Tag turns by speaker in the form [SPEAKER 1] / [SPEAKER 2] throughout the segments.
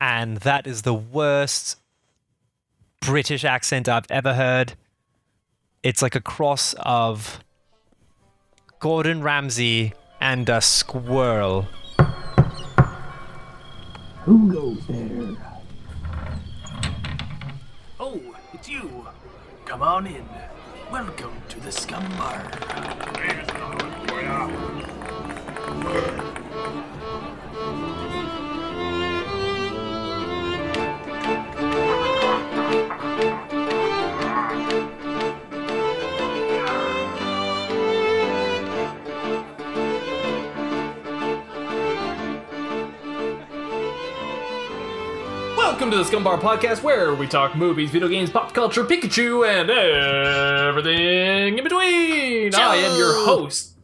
[SPEAKER 1] and that is the worst British accent I've ever heard. It's like a cross of Gordon Ramsay and a squirrel.
[SPEAKER 2] Who goes there?
[SPEAKER 3] Oh, it's you. Come on in. Welcome to the Scumm Bar.
[SPEAKER 4] Welcome to the Scumm Bar Podcast, where we talk movies, video games, pop culture, Pikachu, and everything in between. I am your host.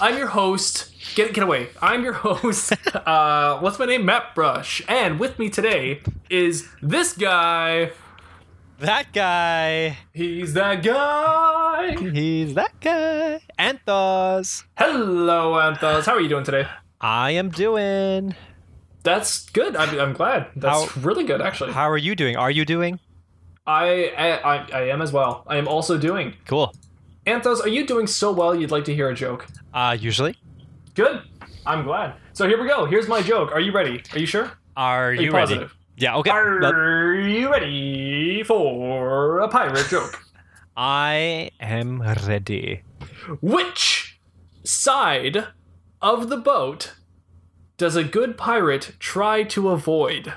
[SPEAKER 4] I'm your host. Get get away. I'm your host. uh, what's my name? Matt Brush. And with me today is this guy.
[SPEAKER 1] That guy.
[SPEAKER 4] He's that guy.
[SPEAKER 1] He's that guy. Anthos.
[SPEAKER 4] Hello, Anthos. How are you doing today?
[SPEAKER 1] I am doing.
[SPEAKER 4] That's good. I'm, I'm glad. That's
[SPEAKER 1] How-
[SPEAKER 4] really good, actually.
[SPEAKER 1] How are you doing? Are you doing?
[SPEAKER 4] I, I I am as well. I am also doing.
[SPEAKER 1] Cool.
[SPEAKER 4] Anthos, are you doing so well you'd like to hear a joke?
[SPEAKER 1] Uh, usually.
[SPEAKER 4] Good. I'm glad. So here we go. Here's my joke. Are you ready? Are you sure?
[SPEAKER 1] Are you,
[SPEAKER 4] you
[SPEAKER 1] ready? Yeah. Okay.
[SPEAKER 4] Are you ready for a pirate joke?
[SPEAKER 1] I am ready.
[SPEAKER 4] Which side of the boat does a good pirate try to avoid?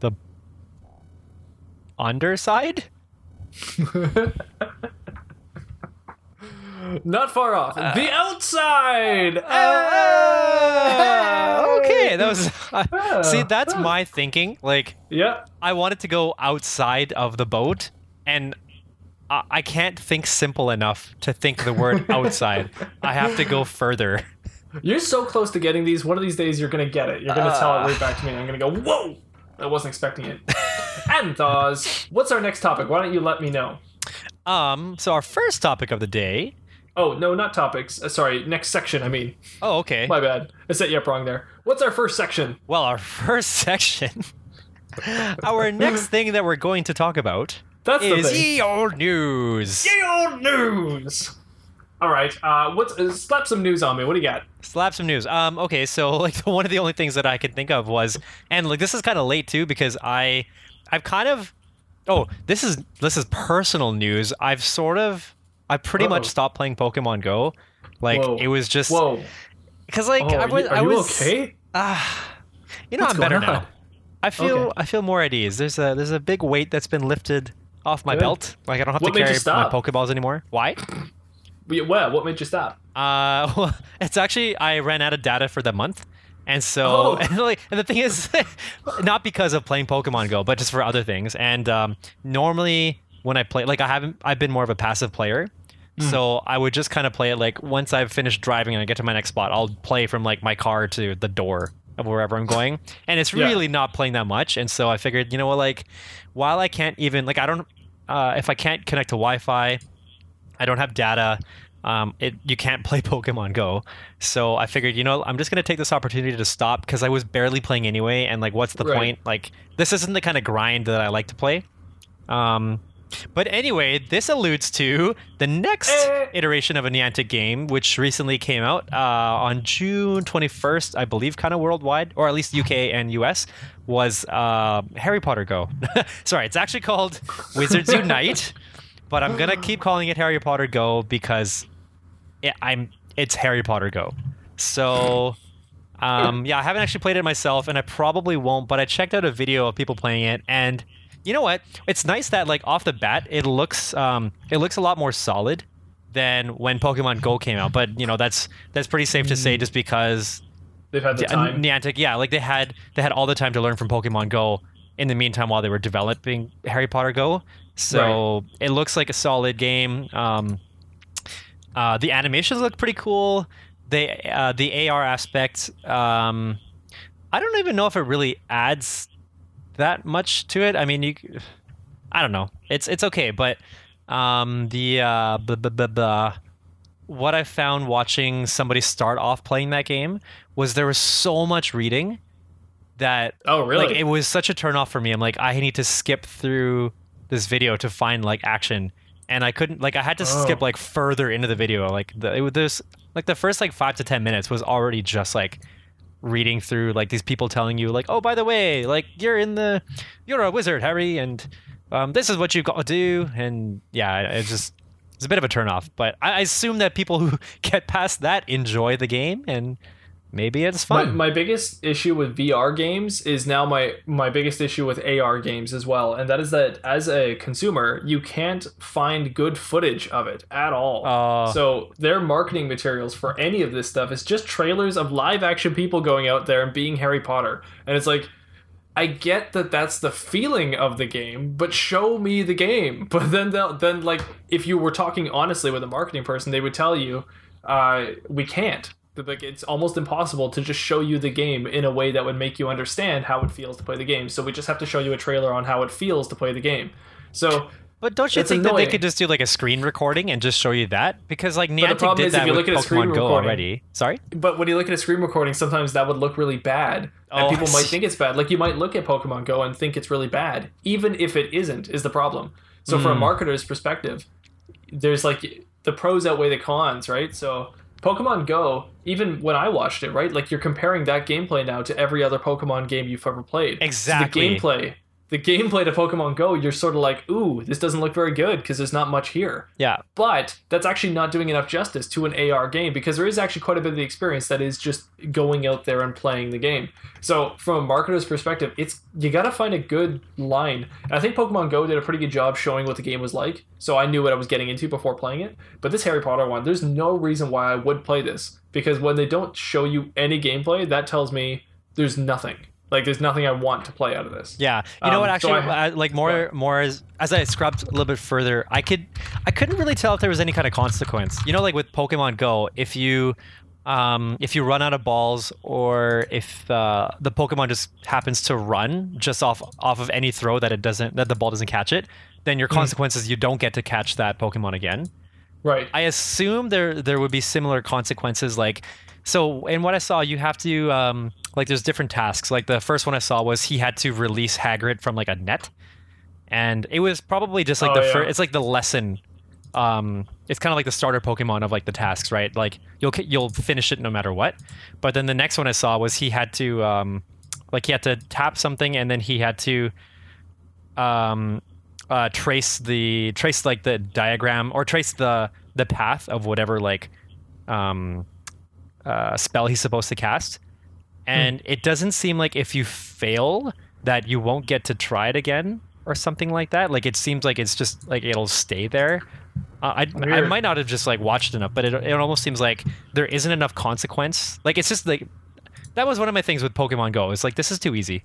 [SPEAKER 1] The underside.
[SPEAKER 4] Not far off. the outside.
[SPEAKER 1] Uh, okay, that was. See, that's my thinking. Like,
[SPEAKER 4] Yeah.
[SPEAKER 1] I wanted to go outside of the boat, and I, I can't think simple enough to think the word outside. I have to go further.
[SPEAKER 4] You're so close to getting these. One of these days, you're gonna get it. You're gonna tell it right back to me. and I'm gonna go, "Whoa!" I wasn't expecting it. Anthos, what's our next topic? Why don't you let me know?
[SPEAKER 1] Um. So our first topic of the day.
[SPEAKER 4] Oh no, not topics. Uh, sorry, next section. I mean,
[SPEAKER 1] Oh, okay.
[SPEAKER 4] my bad. I set you up wrong there. What's our first section?
[SPEAKER 1] Well, our first section. our next thing that we're going to talk about
[SPEAKER 4] That's the
[SPEAKER 1] is
[SPEAKER 4] thing.
[SPEAKER 1] ye old news.
[SPEAKER 4] Ye old news. All right. Uh, what's uh, slap some news on me? What do you got?
[SPEAKER 1] Slap some news. Um, okay, so like one of the only things that I could think of was, and like this is kind of late too because I, I've kind of, oh, this is this is personal news. I've sort of, I pretty
[SPEAKER 4] Uh-oh.
[SPEAKER 1] much stopped playing Pokemon Go. Like
[SPEAKER 4] Whoa.
[SPEAKER 1] it was just
[SPEAKER 4] Whoa.
[SPEAKER 1] because like
[SPEAKER 4] Oh,
[SPEAKER 1] I
[SPEAKER 4] are
[SPEAKER 1] was,
[SPEAKER 4] you, are
[SPEAKER 1] I
[SPEAKER 4] you
[SPEAKER 1] was,
[SPEAKER 4] okay?
[SPEAKER 1] you know,
[SPEAKER 4] What's
[SPEAKER 1] I'm better
[SPEAKER 4] on?
[SPEAKER 1] now. I feel
[SPEAKER 4] Okay.
[SPEAKER 1] I feel more at ease. There's a there's a big weight that's been lifted off my
[SPEAKER 4] Good.
[SPEAKER 1] belt. Like I don't have
[SPEAKER 4] What
[SPEAKER 1] to
[SPEAKER 4] made you
[SPEAKER 1] carry my
[SPEAKER 4] stop?
[SPEAKER 1] Pokeballs anymore. Why?
[SPEAKER 4] Well, what made you stop?
[SPEAKER 1] Uh, well, it's actually I ran out of data for the month, and so
[SPEAKER 4] Oh.
[SPEAKER 1] and, like, and the thing is, not because of playing Pokemon Go, but just for other things. And um, normally when I play, like I haven't, I've been more of a passive player, so I would just kind of play it like once I've finished driving and I get to my next spot, I'll play from like my car to the door of wherever I'm going, and it's
[SPEAKER 4] Yeah.
[SPEAKER 1] really not playing that much. And so I figured, you know what, like while I can't even like I don't, uh, if I can't connect to Wi-Fi. I don't have data. Um, it you can't play Pokemon Go, so I figured, you know, I'm just gonna take this opportunity to stop because I was barely playing anyway, and like, what's the
[SPEAKER 4] Right.
[SPEAKER 1] point? Like, this isn't the kind of grind that I like to play. Um, but anyway, this alludes to the next
[SPEAKER 4] Eh.
[SPEAKER 1] iteration of a Niantic game, which recently came out uh, on June 21st, I believe, kind of worldwide, or at least UK and US, was uh, Harry Potter Go. Sorry, it's actually called Wizards Unite, but I'm gonna keep calling it Harry Potter Go because it, I'm it's Harry Potter Go. So. Um, yeah, I haven't actually played it myself, and I probably won't. But I checked out a video of people playing it, and you know what? It's nice that like off the bat, it looks um, it looks a lot more solid than when Pokemon Go came out. But you know that's that's pretty safe to say, just because
[SPEAKER 4] They've had the time.
[SPEAKER 1] Niantic, yeah, like they had they had all the time to learn from Pokemon Go in the meantime while they were developing Harry Potter Go. So it looks like a solid game. Um, uh, the animations look pretty cool. They uh, the AR aspect. Um, I don't even know if it really adds that much to it. I mean, you. I don't know. It's it's okay, but um, the uh, blah, blah, blah, blah. what I found watching somebody start off playing that game was there was so much reading that
[SPEAKER 4] Oh, really?
[SPEAKER 1] like it was such a turnoff for me. I'm like I need to skip through this video to find like action, and I couldn't like I had to
[SPEAKER 4] Oh.
[SPEAKER 1] skip like further into the video. Like the, it was this like the first like five to ten minutes was already just like reading through like these people telling you like oh by the way like you're in the you're a wizard Harry and um, this is what you've got to do. And yeah it's just it's a bit of a turnoff but I, I assume that people who get past that enjoy the game and maybe it's
[SPEAKER 4] My,
[SPEAKER 1] fun
[SPEAKER 4] my biggest issue with VR games is now my my biggest issue with AR games as well, and that is that as a consumer, you can't find good footage of it at all.
[SPEAKER 1] Oh.
[SPEAKER 4] So their marketing materials for any of this stuff is just trailers of live action people going out there and being Harry Potter, and it's like. I get that that's the feeling of the game, but show me the game. But then, they'll, then like, if you were talking honestly with a marketing person, they would tell you, uh, "We can't like it's almost impossible to just show you the game in a way that would make you understand how it feels to play the game. So we just have to show you a trailer on how it feels to play the game. So
[SPEAKER 1] but don't you think that they could just do like a screen recording and just show you that because like Niantic
[SPEAKER 4] problem
[SPEAKER 1] did
[SPEAKER 4] is if
[SPEAKER 1] that
[SPEAKER 4] you
[SPEAKER 1] with
[SPEAKER 4] look at a screen
[SPEAKER 1] Pokemon Go
[SPEAKER 4] recording-
[SPEAKER 1] already sorry
[SPEAKER 4] but when you look at a screen recording, sometimes that would look really bad. And
[SPEAKER 1] Oh,
[SPEAKER 4] people might think it's bad. Like you might look at Pokemon Go and think it's really bad, even if it isn't, is the problem. So from a
[SPEAKER 1] Hmm.
[SPEAKER 4] marketer's perspective, there's like the pros outweigh the cons, right? So Pokemon Go, even when I watched it, right? Like you're comparing that gameplay now to every other Pokemon game you've ever played. So
[SPEAKER 1] Exactly.
[SPEAKER 4] the gameplay, the gameplay to Pokemon Go, you're sort of like, ooh, this doesn't look very good because there's not much here
[SPEAKER 1] yeah
[SPEAKER 4] but that's actually not doing enough justice to an AR game because there is actually quite a bit of the experience that is just going out there and playing the game. So from a marketer's perspective, it's you got to find a good line. And I think Pokemon Go did a pretty good job showing what the game was like, so I knew what I was getting into before playing it. But this Harry Potter one, there's no reason why I would play this because when they don't show you any gameplay, that tells me there's nothing. Like there's nothing I want to play out of this.
[SPEAKER 1] Yeah, you know
[SPEAKER 4] Um,
[SPEAKER 1] what?
[SPEAKER 4] so
[SPEAKER 1] Actually,
[SPEAKER 4] I-
[SPEAKER 1] I, like more, more as as I scrubbed a little bit further, I could, I couldn't really tell if there was any kind of consequence. You know, like with Pokemon Go, if you, um, if you run out of balls, or if uh, the Pokemon just happens to run just off off of any throw that it doesn't, that the ball doesn't catch it, then your consequence is you don't get to catch that Pokemon again.
[SPEAKER 4] Right.
[SPEAKER 1] I assume there there would be similar consequences. Like, so in what I saw, you have to um, like there's different tasks. Like the first one I saw was he had to release Hagrid from like a net, and it was probably just like
[SPEAKER 4] Oh,
[SPEAKER 1] the
[SPEAKER 4] yeah.
[SPEAKER 1] first. It's like the lesson. Um, it's kind of like the starter Pokemon of like the tasks, right? Like you'll you'll finish it no matter what. But then the next one I saw was he had to um, like he had to tap something and then he had to um uh trace the trace like the diagram or trace the the path of whatever like um uh spell he's supposed to cast and it doesn't seem like if you fail that you won't get to try it again or something like that. Like it seems like it's just like it'll stay there. Uh, I, I might not have just like watched enough but it, it almost seems like there isn't enough consequence. Like it's just like that was one of my things with pokemon go. It's like this is too easy.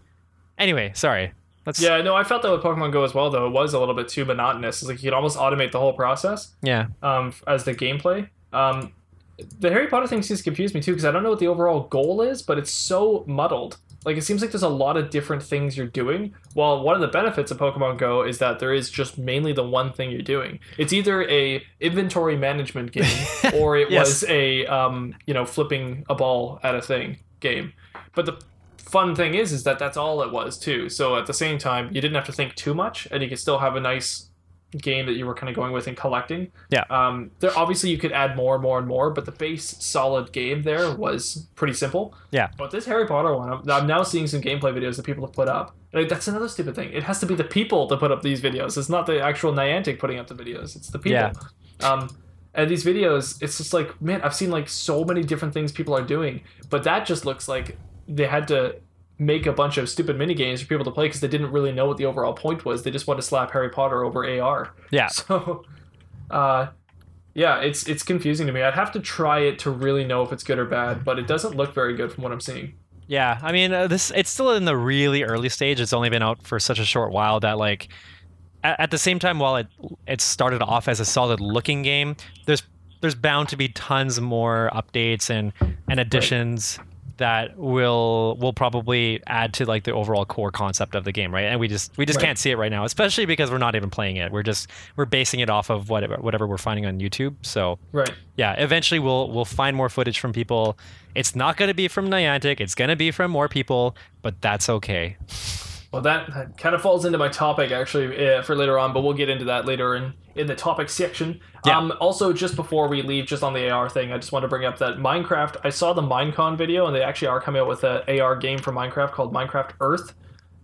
[SPEAKER 1] Anyway sorry. Let's
[SPEAKER 4] Yeah, no, I felt that with Pokemon Go as well, though. It was a little bit too monotonous. It's like you could almost automate the whole process
[SPEAKER 1] yeah.
[SPEAKER 4] um, as the gameplay. Um, the Harry Potter thing seems to confuse me too because I don't know what the overall goal is, but it's so muddled. Like it seems like there's a lot of different things you're doing. While one of the benefits of Pokemon Go is that there is just mainly the one thing you're doing. It's either a inventory management game or it
[SPEAKER 1] Yes.
[SPEAKER 4] was a um, you know flipping a ball at a thing game. But the fun thing is is that that's all it was too. So at the same time, you didn't have to think too much, and you could still have a nice game that you were kind of going with and collecting.
[SPEAKER 1] Yeah.
[SPEAKER 4] Um, there obviously you could add more and more and more, but the base solid game there was pretty simple.
[SPEAKER 1] Yeah.
[SPEAKER 4] But this Harry Potter one, I'm, I'm now seeing some gameplay videos that people have put up. Like, that's another stupid thing. It has to be the people that put up these videos. It's not the actual Niantic putting up the videos. It's the people.
[SPEAKER 1] Yeah.
[SPEAKER 4] Um, and these videos, it's just like, man, I've seen like so many different things people are doing, but that just looks like they had to make a bunch of stupid mini games for people to play because they didn't really know what the overall point was. They just wanted to slap Harry Potter over AR.
[SPEAKER 1] yeah
[SPEAKER 4] So, uh, yeah, it's it's confusing to me. I'd have to try it to really know if it's good or bad, but it doesn't look very good from what I'm seeing.
[SPEAKER 1] Yeah, I mean, uh, this it's still in the really early stage. It's only been out for such a short while that like at, at the same time while it it started off as a solid looking game, there's there's bound to be tons more updates and and additions that will will probably add to like the overall core concept of the game, right? And we just we just
[SPEAKER 4] Right.
[SPEAKER 1] can't see it right now, especially because we're not even playing it. We're just we're basing it off of whatever whatever we're finding on YouTube. So
[SPEAKER 4] Right.
[SPEAKER 1] yeah, eventually we'll we'll find more footage from people. It's not going to be from Niantic. It's going to be from more people, but that's okay.
[SPEAKER 4] Well, that, kind of falls into my topic actually uh, for later on, but we'll get into that later in, in the topic section.
[SPEAKER 1] Yeah.
[SPEAKER 4] Um, also, just before we leave, just on the AR thing, I just want to bring up that Minecraft. I saw the Minecon video, and they actually are coming out with an AR game for Minecraft called Minecraft Earth.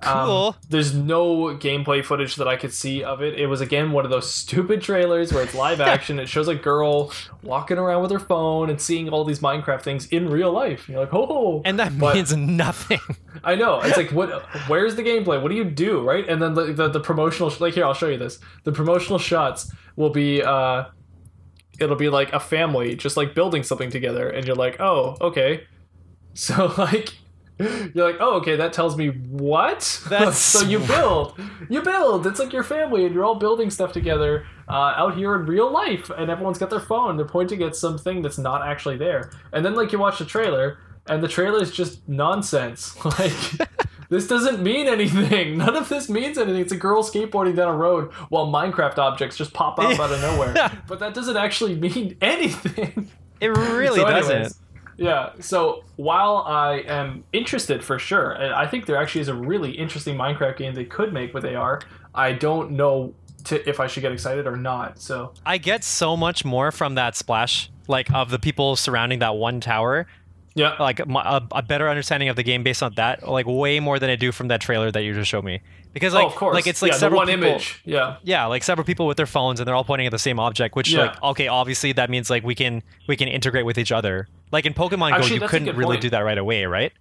[SPEAKER 4] Um, there's no gameplay footage that I could see of it. It was again one of those stupid trailers where it's live action. it shows a girl walking around with her phone and seeing all these Minecraft things in real life. You're like, oh,
[SPEAKER 1] And that
[SPEAKER 4] But-
[SPEAKER 1] means nothing.
[SPEAKER 4] I know. It's like, what? Where's the gameplay? What do you do, right? And then the the, the promotional, like here, I'll show you this. The promotional shots will be, uh, it'll be like a family just like building something together, and you're like, oh, okay. So like, you're like, oh, okay, that tells me what?
[SPEAKER 1] That's-
[SPEAKER 4] so you build, you build. It's like your family, and you're all building stuff together uh, out here in real life, and everyone's got their phone. They're pointing at something that's not actually there, and then like you watch the trailer, and the trailer is just nonsense. Like. This doesn't mean anything. None of this means anything. It's a girl skateboarding down a road while Minecraft objects just pop up out of nowhere. But that doesn't actually mean anything.
[SPEAKER 1] It really
[SPEAKER 4] So
[SPEAKER 1] doesn't.
[SPEAKER 4] Yeah. So while I am interested for sure, I think there actually is a really interesting Minecraft game they could make with AR. I don't know to, if I should get excited or not. So
[SPEAKER 1] I get so much more from that splash, like of the people surrounding that one tower.
[SPEAKER 4] Yeah,
[SPEAKER 1] Like my, a, a better understanding of the game based on that, like way more than I do from that trailer that you just showed me. Because oh, like,
[SPEAKER 4] oh, of course,
[SPEAKER 1] like it's like
[SPEAKER 4] yeah,
[SPEAKER 1] several
[SPEAKER 4] one
[SPEAKER 1] people,
[SPEAKER 4] image. Yeah.
[SPEAKER 1] yeah, like several people with their phones and they're all pointing at the same object. Which
[SPEAKER 4] Yeah.
[SPEAKER 1] like, okay, obviously that means like we can we can integrate with each other. Like in Pokemon
[SPEAKER 4] Actually,
[SPEAKER 1] Go, you couldn't really
[SPEAKER 4] point.
[SPEAKER 1] do that right away, right?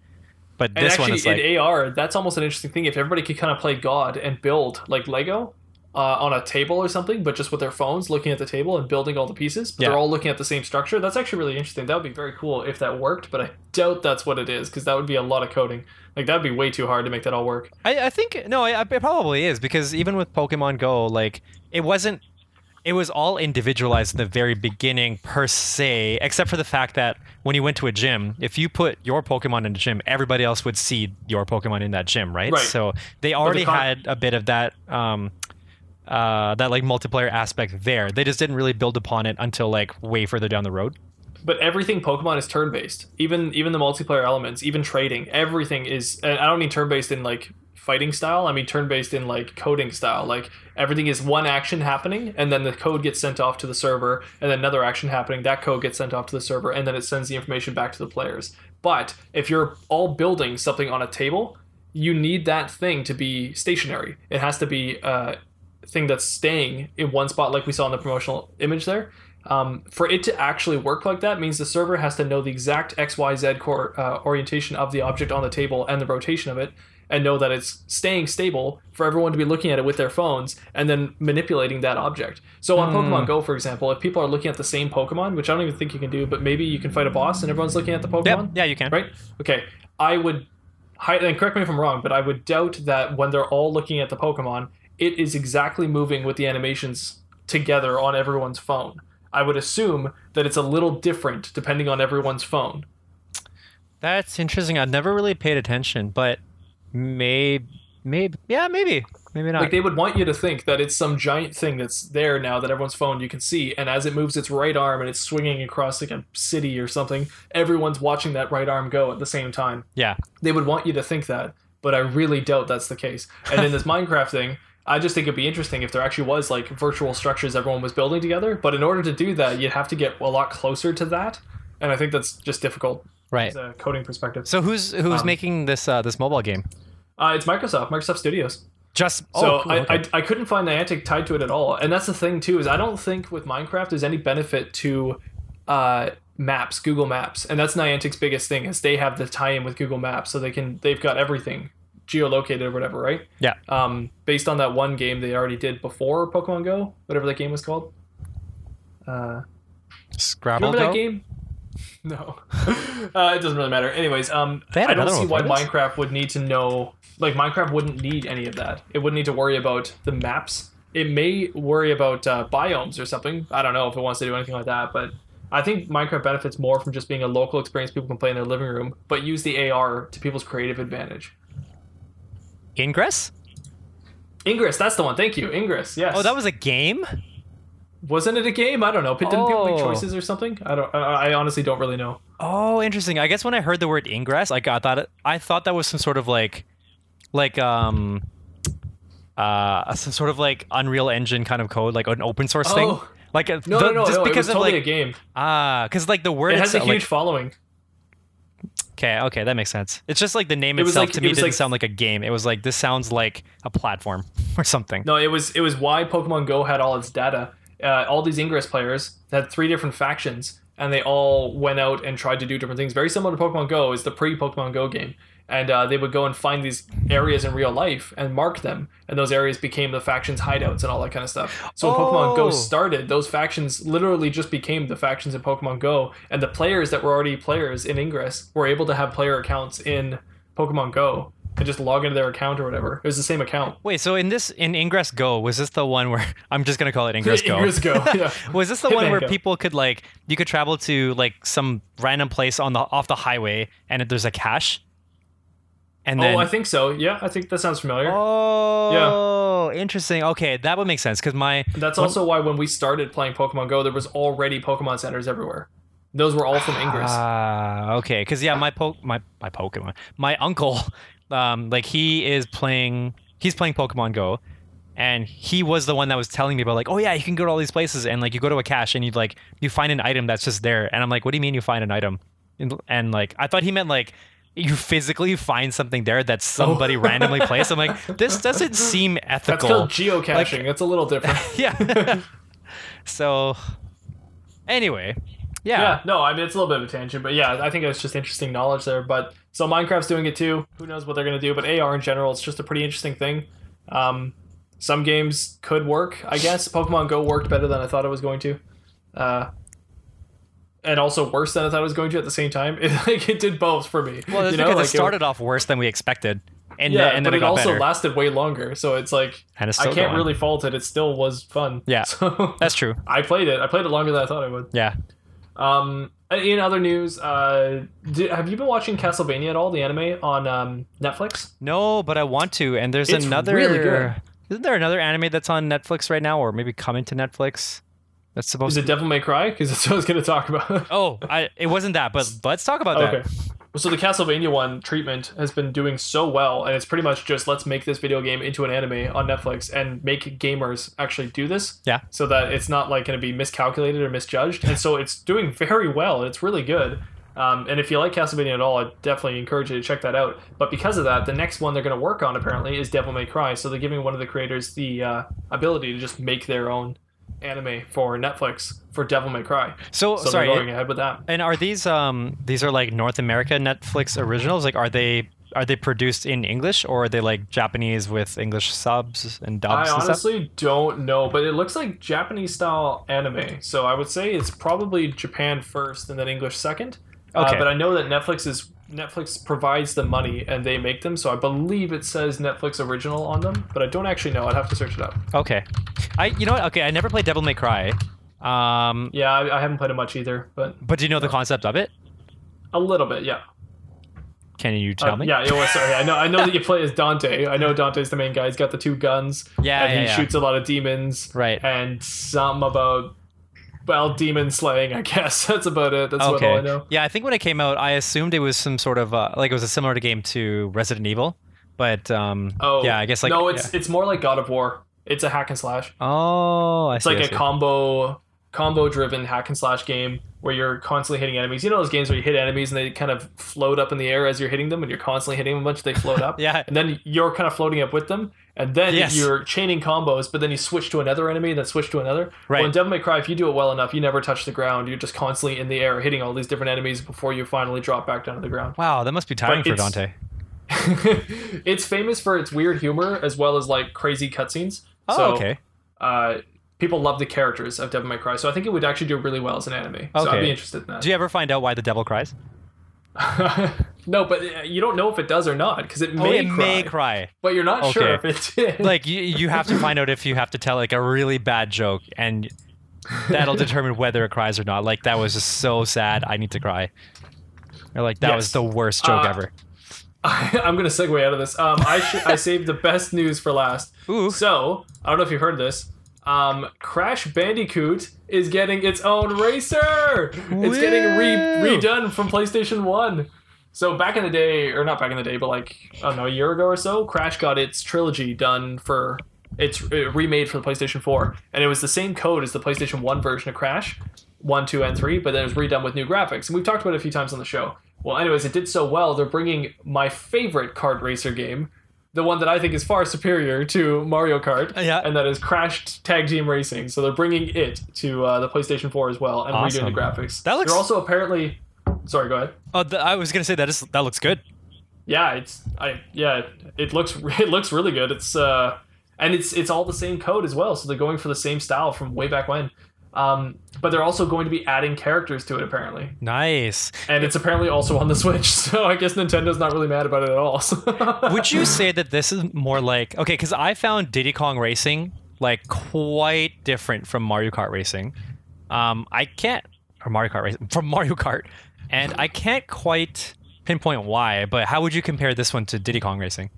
[SPEAKER 1] But
[SPEAKER 4] And
[SPEAKER 1] this
[SPEAKER 4] actually,
[SPEAKER 1] one is like,
[SPEAKER 4] in AR, that's almost an interesting thing. If everybody could kind of play God and build like Lego uh, on a table or something, but just with their phones, looking at the table and building all the pieces, but
[SPEAKER 1] Yeah.
[SPEAKER 4] they're all looking at the same structure. That's actually really interesting. That would be very cool if that worked, but I doubt that's what it is because that would be a lot of coding. Like that would be way too hard to make that all work.
[SPEAKER 1] I, I think no, I, it probably is because even with Pokemon Go, like it wasn't. It was all individualized in the very beginning, per se, except for the fact that when you went to a gym, if you put your Pokemon in a gym, everybody else would see your Pokemon in that gym, right?
[SPEAKER 4] Right.
[SPEAKER 1] So they already
[SPEAKER 4] con-
[SPEAKER 1] had a bit of that, um, uh, that like multiplayer aspect there. They just didn't really build upon it until like way further down the road.
[SPEAKER 4] But everything Pokemon is turn based. Even even the multiplayer elements, even trading, everything is. I don't mean turn based in like fighting style. I mean turn based in like coding style. Like everything is one action happening, and then the code gets sent off to the server, and then another action happening. That code gets sent off to the server, and then it sends the information back to the players. But if you're all building something on a table, you need that thing to be stationary. It has to be a thing that's staying in one spot, like we saw in the promotional image there. Um, for it to actually work like that means the server has to know the exact X, Y, Z core, uh, orientation of the object on the table and the rotation of it, and know that it's staying stable for everyone to be looking at it with their phones and then manipulating that object. So on Pokemon Go, for example, if people are looking at the same Pokemon, which I don't even think you can do, but maybe you can fight a boss and everyone's looking at the Pokemon
[SPEAKER 1] Yep. Yeah, you can.
[SPEAKER 4] right? Okay, I would, and correct me if I'm wrong, but I would doubt that when they're all looking at the Pokemon, it is exactly moving with the animations together on everyone's phone. I would assume that it's a little different depending on everyone's phone.
[SPEAKER 1] That's interesting. I've never really paid attention, but maybe, maybe, yeah, maybe, maybe not.
[SPEAKER 4] Like they would want you to think that it's some giant thing that's there now that everyone's phone you can see, and as it moves its right arm and it's swinging across like a city or something, everyone's watching that right arm go at the same time.
[SPEAKER 1] yeah.
[SPEAKER 4] they would want you to think that, but I really doubt that's the case. And in this Minecraft thing, I just think it'd be interesting if there actually was like virtual structures everyone was building together. But in order to do that, you'd have to get a lot closer to that, and I think that's just difficult
[SPEAKER 1] Right.
[SPEAKER 4] as a coding perspective.
[SPEAKER 1] So who's who's
[SPEAKER 4] Um,
[SPEAKER 1] making this uh, this mobile game?
[SPEAKER 4] Uh, it's Microsoft, Microsoft Studios.
[SPEAKER 1] Just
[SPEAKER 4] So
[SPEAKER 1] oh, cool,
[SPEAKER 4] I,
[SPEAKER 1] okay.
[SPEAKER 4] I, I couldn't find Niantic tied to it at all, and that's the thing too is I don't think with Minecraft there's any benefit to uh, Maps, Google Maps, and that's Niantic's biggest thing is they have the tie-in with Google Maps, so they can they've got everything geolocated or whatever, right?
[SPEAKER 1] yeah.
[SPEAKER 4] Um, based on that one game they already did before Pokemon Go, whatever that game was called. Uh,
[SPEAKER 1] Scrabble.
[SPEAKER 4] remember that game? No, uh, it doesn't really matter. Anyways, um, I don't see why
[SPEAKER 1] one for this?
[SPEAKER 4] Minecraft would need to know. Like Minecraft wouldn't need any of that. It wouldn't need to worry about the maps. It may worry about uh, biomes or something. I don't know if it wants to do anything like that, but I think Minecraft benefits more from just being a local experience people can play in their living room, but use the AR to people's creative advantage.
[SPEAKER 1] Ingress?
[SPEAKER 4] Ingress, that's the one. Thank you, Ingress. Yes.
[SPEAKER 1] Oh, that was a game.
[SPEAKER 4] wasn't it a game? I don't know. Didn't people make
[SPEAKER 1] Oh.
[SPEAKER 4] choices or something? I don't. I I honestly don't really know.
[SPEAKER 1] Oh, interesting. I guess when I heard the word ingress, like I thought it, I thought that was some sort of like, like um, uh, some sort of like Unreal Engine kind of code, like an open source thing.
[SPEAKER 4] Oh.
[SPEAKER 1] Like uh,
[SPEAKER 4] No,
[SPEAKER 1] the-
[SPEAKER 4] no, no,
[SPEAKER 1] just
[SPEAKER 4] no. It
[SPEAKER 1] because
[SPEAKER 4] was
[SPEAKER 1] of
[SPEAKER 4] totally
[SPEAKER 1] like
[SPEAKER 4] a game.
[SPEAKER 1] ah, because like the word
[SPEAKER 4] It has a huge
[SPEAKER 1] like,
[SPEAKER 4] following.
[SPEAKER 1] Okay, okay, that makes sense. It's just like the name
[SPEAKER 4] It
[SPEAKER 1] itself
[SPEAKER 4] like-
[SPEAKER 1] to
[SPEAKER 4] it
[SPEAKER 1] me
[SPEAKER 4] was
[SPEAKER 1] didn't
[SPEAKER 4] like-
[SPEAKER 1] sound like a game. It was like this sounds like a platform or something.
[SPEAKER 4] No, it was it was why Pokemon Go had all its data. Uh, all these Ingress players had three different factions, and they all went out and tried to do different things. Very similar to Pokemon Go is the pre Pokemon Go game, and uh, they would go and find these areas in real life and mark them, and those areas became the factions' hideouts and all that kind of stuff. So when Pokemon
[SPEAKER 1] Oh.
[SPEAKER 4] Go started, those factions literally just became the factions in Pokemon Go, and the players that were already players in Ingress were able to have player accounts in Pokemon Go and just log into their account or whatever. It was the same account.
[SPEAKER 1] Wait, so in this in Ingress Go, was this the one where I'm just gonna call it Ingress Go?
[SPEAKER 4] Ingress Go. Yeah.
[SPEAKER 1] Was this the one where
[SPEAKER 4] Go.
[SPEAKER 1] people could like you could travel to like some random place on the off the highway and there's a cache? And then
[SPEAKER 4] oh, I think so. Yeah, I think that sounds familiar.
[SPEAKER 1] Oh, yeah. interesting. Okay, that would make sense because my
[SPEAKER 4] That's also why when we started playing Pokemon Go, there was already Pokemon centers everywhere. Those were all from Ingress.
[SPEAKER 1] ah okay because yeah my po- my my Pokemon my uncle um like he is playing he's playing Pokemon Go and he was the one that was telling me about like oh yeah you can go to all these places and like you go to a cache and you like you find an item that's just there and I'm like what do you mean you find an item and, and like I thought he meant like you physically find something there that somebody randomly placed I'm like this doesn't seem ethical.
[SPEAKER 4] That's called geocaching. It's a little different.
[SPEAKER 1] yeah so anyway yeah.
[SPEAKER 4] yeah, no, I mean it's a little bit of a tangent, but yeah, I think it's just interesting knowledge there. But so Minecraft's doing it too. Who knows what they're gonna do? But AR in general, it's just a pretty interesting thing. Um, some games could work, I guess. Pokemon Go worked better than I thought it was going to, uh, and also worse than I thought it was going to at the same time. It, like it did both for me.
[SPEAKER 1] Well, that's
[SPEAKER 4] you know?
[SPEAKER 1] because
[SPEAKER 4] like,
[SPEAKER 1] it started off worse than we expected, and
[SPEAKER 4] yeah,
[SPEAKER 1] then, and then
[SPEAKER 4] but
[SPEAKER 1] it
[SPEAKER 4] it, also
[SPEAKER 1] better.
[SPEAKER 4] lasted way longer. So it's like
[SPEAKER 1] it's
[SPEAKER 4] I can't
[SPEAKER 1] going.
[SPEAKER 4] really fault it. It still was fun.
[SPEAKER 1] Yeah.
[SPEAKER 4] So
[SPEAKER 1] That's true.
[SPEAKER 4] I played it. I played it longer than I thought I would.
[SPEAKER 1] Yeah.
[SPEAKER 4] Um, in other news, uh, did, have you been watching Castlevania at all? The anime on um, Netflix?
[SPEAKER 1] No, but I want to. And there's
[SPEAKER 4] It's
[SPEAKER 1] another.
[SPEAKER 4] really good.
[SPEAKER 1] Isn't there another anime that's on Netflix right now, or maybe coming to Netflix? That's supposed
[SPEAKER 4] Is
[SPEAKER 1] to.
[SPEAKER 4] it Devil May Cry? Because that's what I was going to talk about.
[SPEAKER 1] oh, I, it wasn't that, but let's talk about that. okay.
[SPEAKER 4] So the Castlevania one treatment has been doing so well, and it's pretty much just let's make this video game into an anime on Netflix and make gamers actually do this.
[SPEAKER 1] Yeah.
[SPEAKER 4] So that it's not like going to be miscalculated or misjudged, and so it's doing very well. It's really good. Um, and if you like Castlevania at all, I definitely encourage you to check that out. But because of that, the next one they're going to work on apparently is Devil May Cry. So they're giving one of the creators the uh, ability to just make their own anime for Netflix for Devil May Cry.
[SPEAKER 1] So,
[SPEAKER 4] So
[SPEAKER 1] sorry.
[SPEAKER 4] going ahead with that.
[SPEAKER 1] And are these um these are like North America Netflix originals? Like, are they are they produced in English or are they like Japanese with English subs and dubs
[SPEAKER 4] I
[SPEAKER 1] and stuff?
[SPEAKER 4] honestly don't know, but it looks like Japanese style anime. So I would say it's probably Japan first and then English second. Uh,
[SPEAKER 1] Okay.
[SPEAKER 4] but I know that Netflix is Netflix provides the money and they make them. So I believe it says Netflix original on them, but I don't actually know. I'd have to search it up.
[SPEAKER 1] Okay. I you know what? Okay, I never played Devil May Cry. Um,
[SPEAKER 4] Yeah, I, I haven't played it much either, but
[SPEAKER 1] but do you know the concept of it?
[SPEAKER 4] a little bit, yeah.
[SPEAKER 1] Can you
[SPEAKER 4] Uh,
[SPEAKER 1] tell me?
[SPEAKER 4] yeah, it was, sorry. I know. I know that you play as Dante. I know Dante's the main guy. He's got the two guns.
[SPEAKER 1] Yeah,
[SPEAKER 4] and
[SPEAKER 1] yeah,
[SPEAKER 4] he
[SPEAKER 1] yeah.
[SPEAKER 4] shoots a lot of demons.
[SPEAKER 1] Right.
[SPEAKER 4] And something about well, demon slaying. I guess that's about it. That's what all I know.
[SPEAKER 1] Yeah, I think when it came out, I assumed it was some sort of uh, like it was a similar game to Resident Evil, but um,
[SPEAKER 4] Oh,
[SPEAKER 1] yeah, I guess like
[SPEAKER 4] no. It's
[SPEAKER 1] yeah.
[SPEAKER 4] it's more like God of War. It's a hack and slash.
[SPEAKER 1] oh, I
[SPEAKER 4] It's
[SPEAKER 1] see.
[SPEAKER 4] like
[SPEAKER 1] I
[SPEAKER 4] a
[SPEAKER 1] see.
[SPEAKER 4] combo combo driven hack and slash game where you're constantly hitting enemies. You know those games where you hit enemies and they kind of float up in the air as you're hitting them, and you're constantly hitting them a bunch. They float up.
[SPEAKER 1] Yeah.
[SPEAKER 4] And then you're kind of floating up with them, and then
[SPEAKER 1] Yes.
[SPEAKER 4] you're chaining combos. But then you switch to another enemy, and then switch to another.
[SPEAKER 1] Right.
[SPEAKER 4] Well, in Devil May Cry, if you do it well enough, you never touch the ground. You're just constantly in the air, hitting all these different enemies before you finally drop back down to the ground.
[SPEAKER 1] Wow, that must be tiring for Dante.
[SPEAKER 4] it's famous for its weird humor as well as like crazy cutscenes.
[SPEAKER 1] Oh,
[SPEAKER 4] so,
[SPEAKER 1] okay.
[SPEAKER 4] uh, people love the characters of Devil May Cry, so I think it would actually do really well as an anime. Okay. So I'd be interested in that.
[SPEAKER 1] Do you ever find out why the devil cries?
[SPEAKER 4] no, but uh, you don't know if it does or not because it
[SPEAKER 1] oh,
[SPEAKER 4] may
[SPEAKER 1] it
[SPEAKER 4] cry,
[SPEAKER 1] may cry.
[SPEAKER 4] but you're not sure if it did.
[SPEAKER 1] Like you, you have to find out if you have to tell like a really bad joke, and that'll determine whether it cries or not. Like that was just so sad. I need to cry. Or like that
[SPEAKER 4] Yes.
[SPEAKER 1] was the worst joke
[SPEAKER 4] Uh,
[SPEAKER 1] ever.
[SPEAKER 4] I'm gonna segue out of this. Um, I sh- I saved the best news for last.
[SPEAKER 1] Ooh.
[SPEAKER 4] So I don't know if you heard this. Um, Crash Bandicoot is getting its own racer. It's getting re- redone from PlayStation One. So back in the day, or not back in the day, but like I don't know, a year ago or so, Crash got its trilogy done for it's uh, remade for the PlayStation 4, and it was the same code as the PlayStation 1 version of Crash, 1, 2, and 3, but then it was redone with new graphics. And we've talked about it a few times on the show. Well, anyways, it did so well, they're bringing my favorite kart racer game, the one that I think is far superior to Mario Kart,
[SPEAKER 1] Yeah.
[SPEAKER 4] and that is Crash Tag Team Racing. So they're bringing it to uh, the PlayStation 4 as well, and
[SPEAKER 1] Awesome.
[SPEAKER 4] redoing the graphics.
[SPEAKER 1] That looks-
[SPEAKER 4] They're also apparently. Sorry, go ahead.
[SPEAKER 1] Oh, th- I was gonna say that is that looks good.
[SPEAKER 4] yeah it's i yeah it looks it looks really good it's uh and it's it's all the same code as well so they're going for the same style from way back when um but they're also going to be adding characters to it apparently
[SPEAKER 1] Nice.
[SPEAKER 4] and it's apparently also on the switch so i guess nintendo's not really mad about it at all
[SPEAKER 1] Would you say that this is more like okay? Because I found Diddy Kong Racing like quite different from Mario Kart Racing. Um, I can't or Mario Kart Racing from Mario Kart, and I can't quite pinpoint why. But how would you compare this one to Diddy Kong Racing?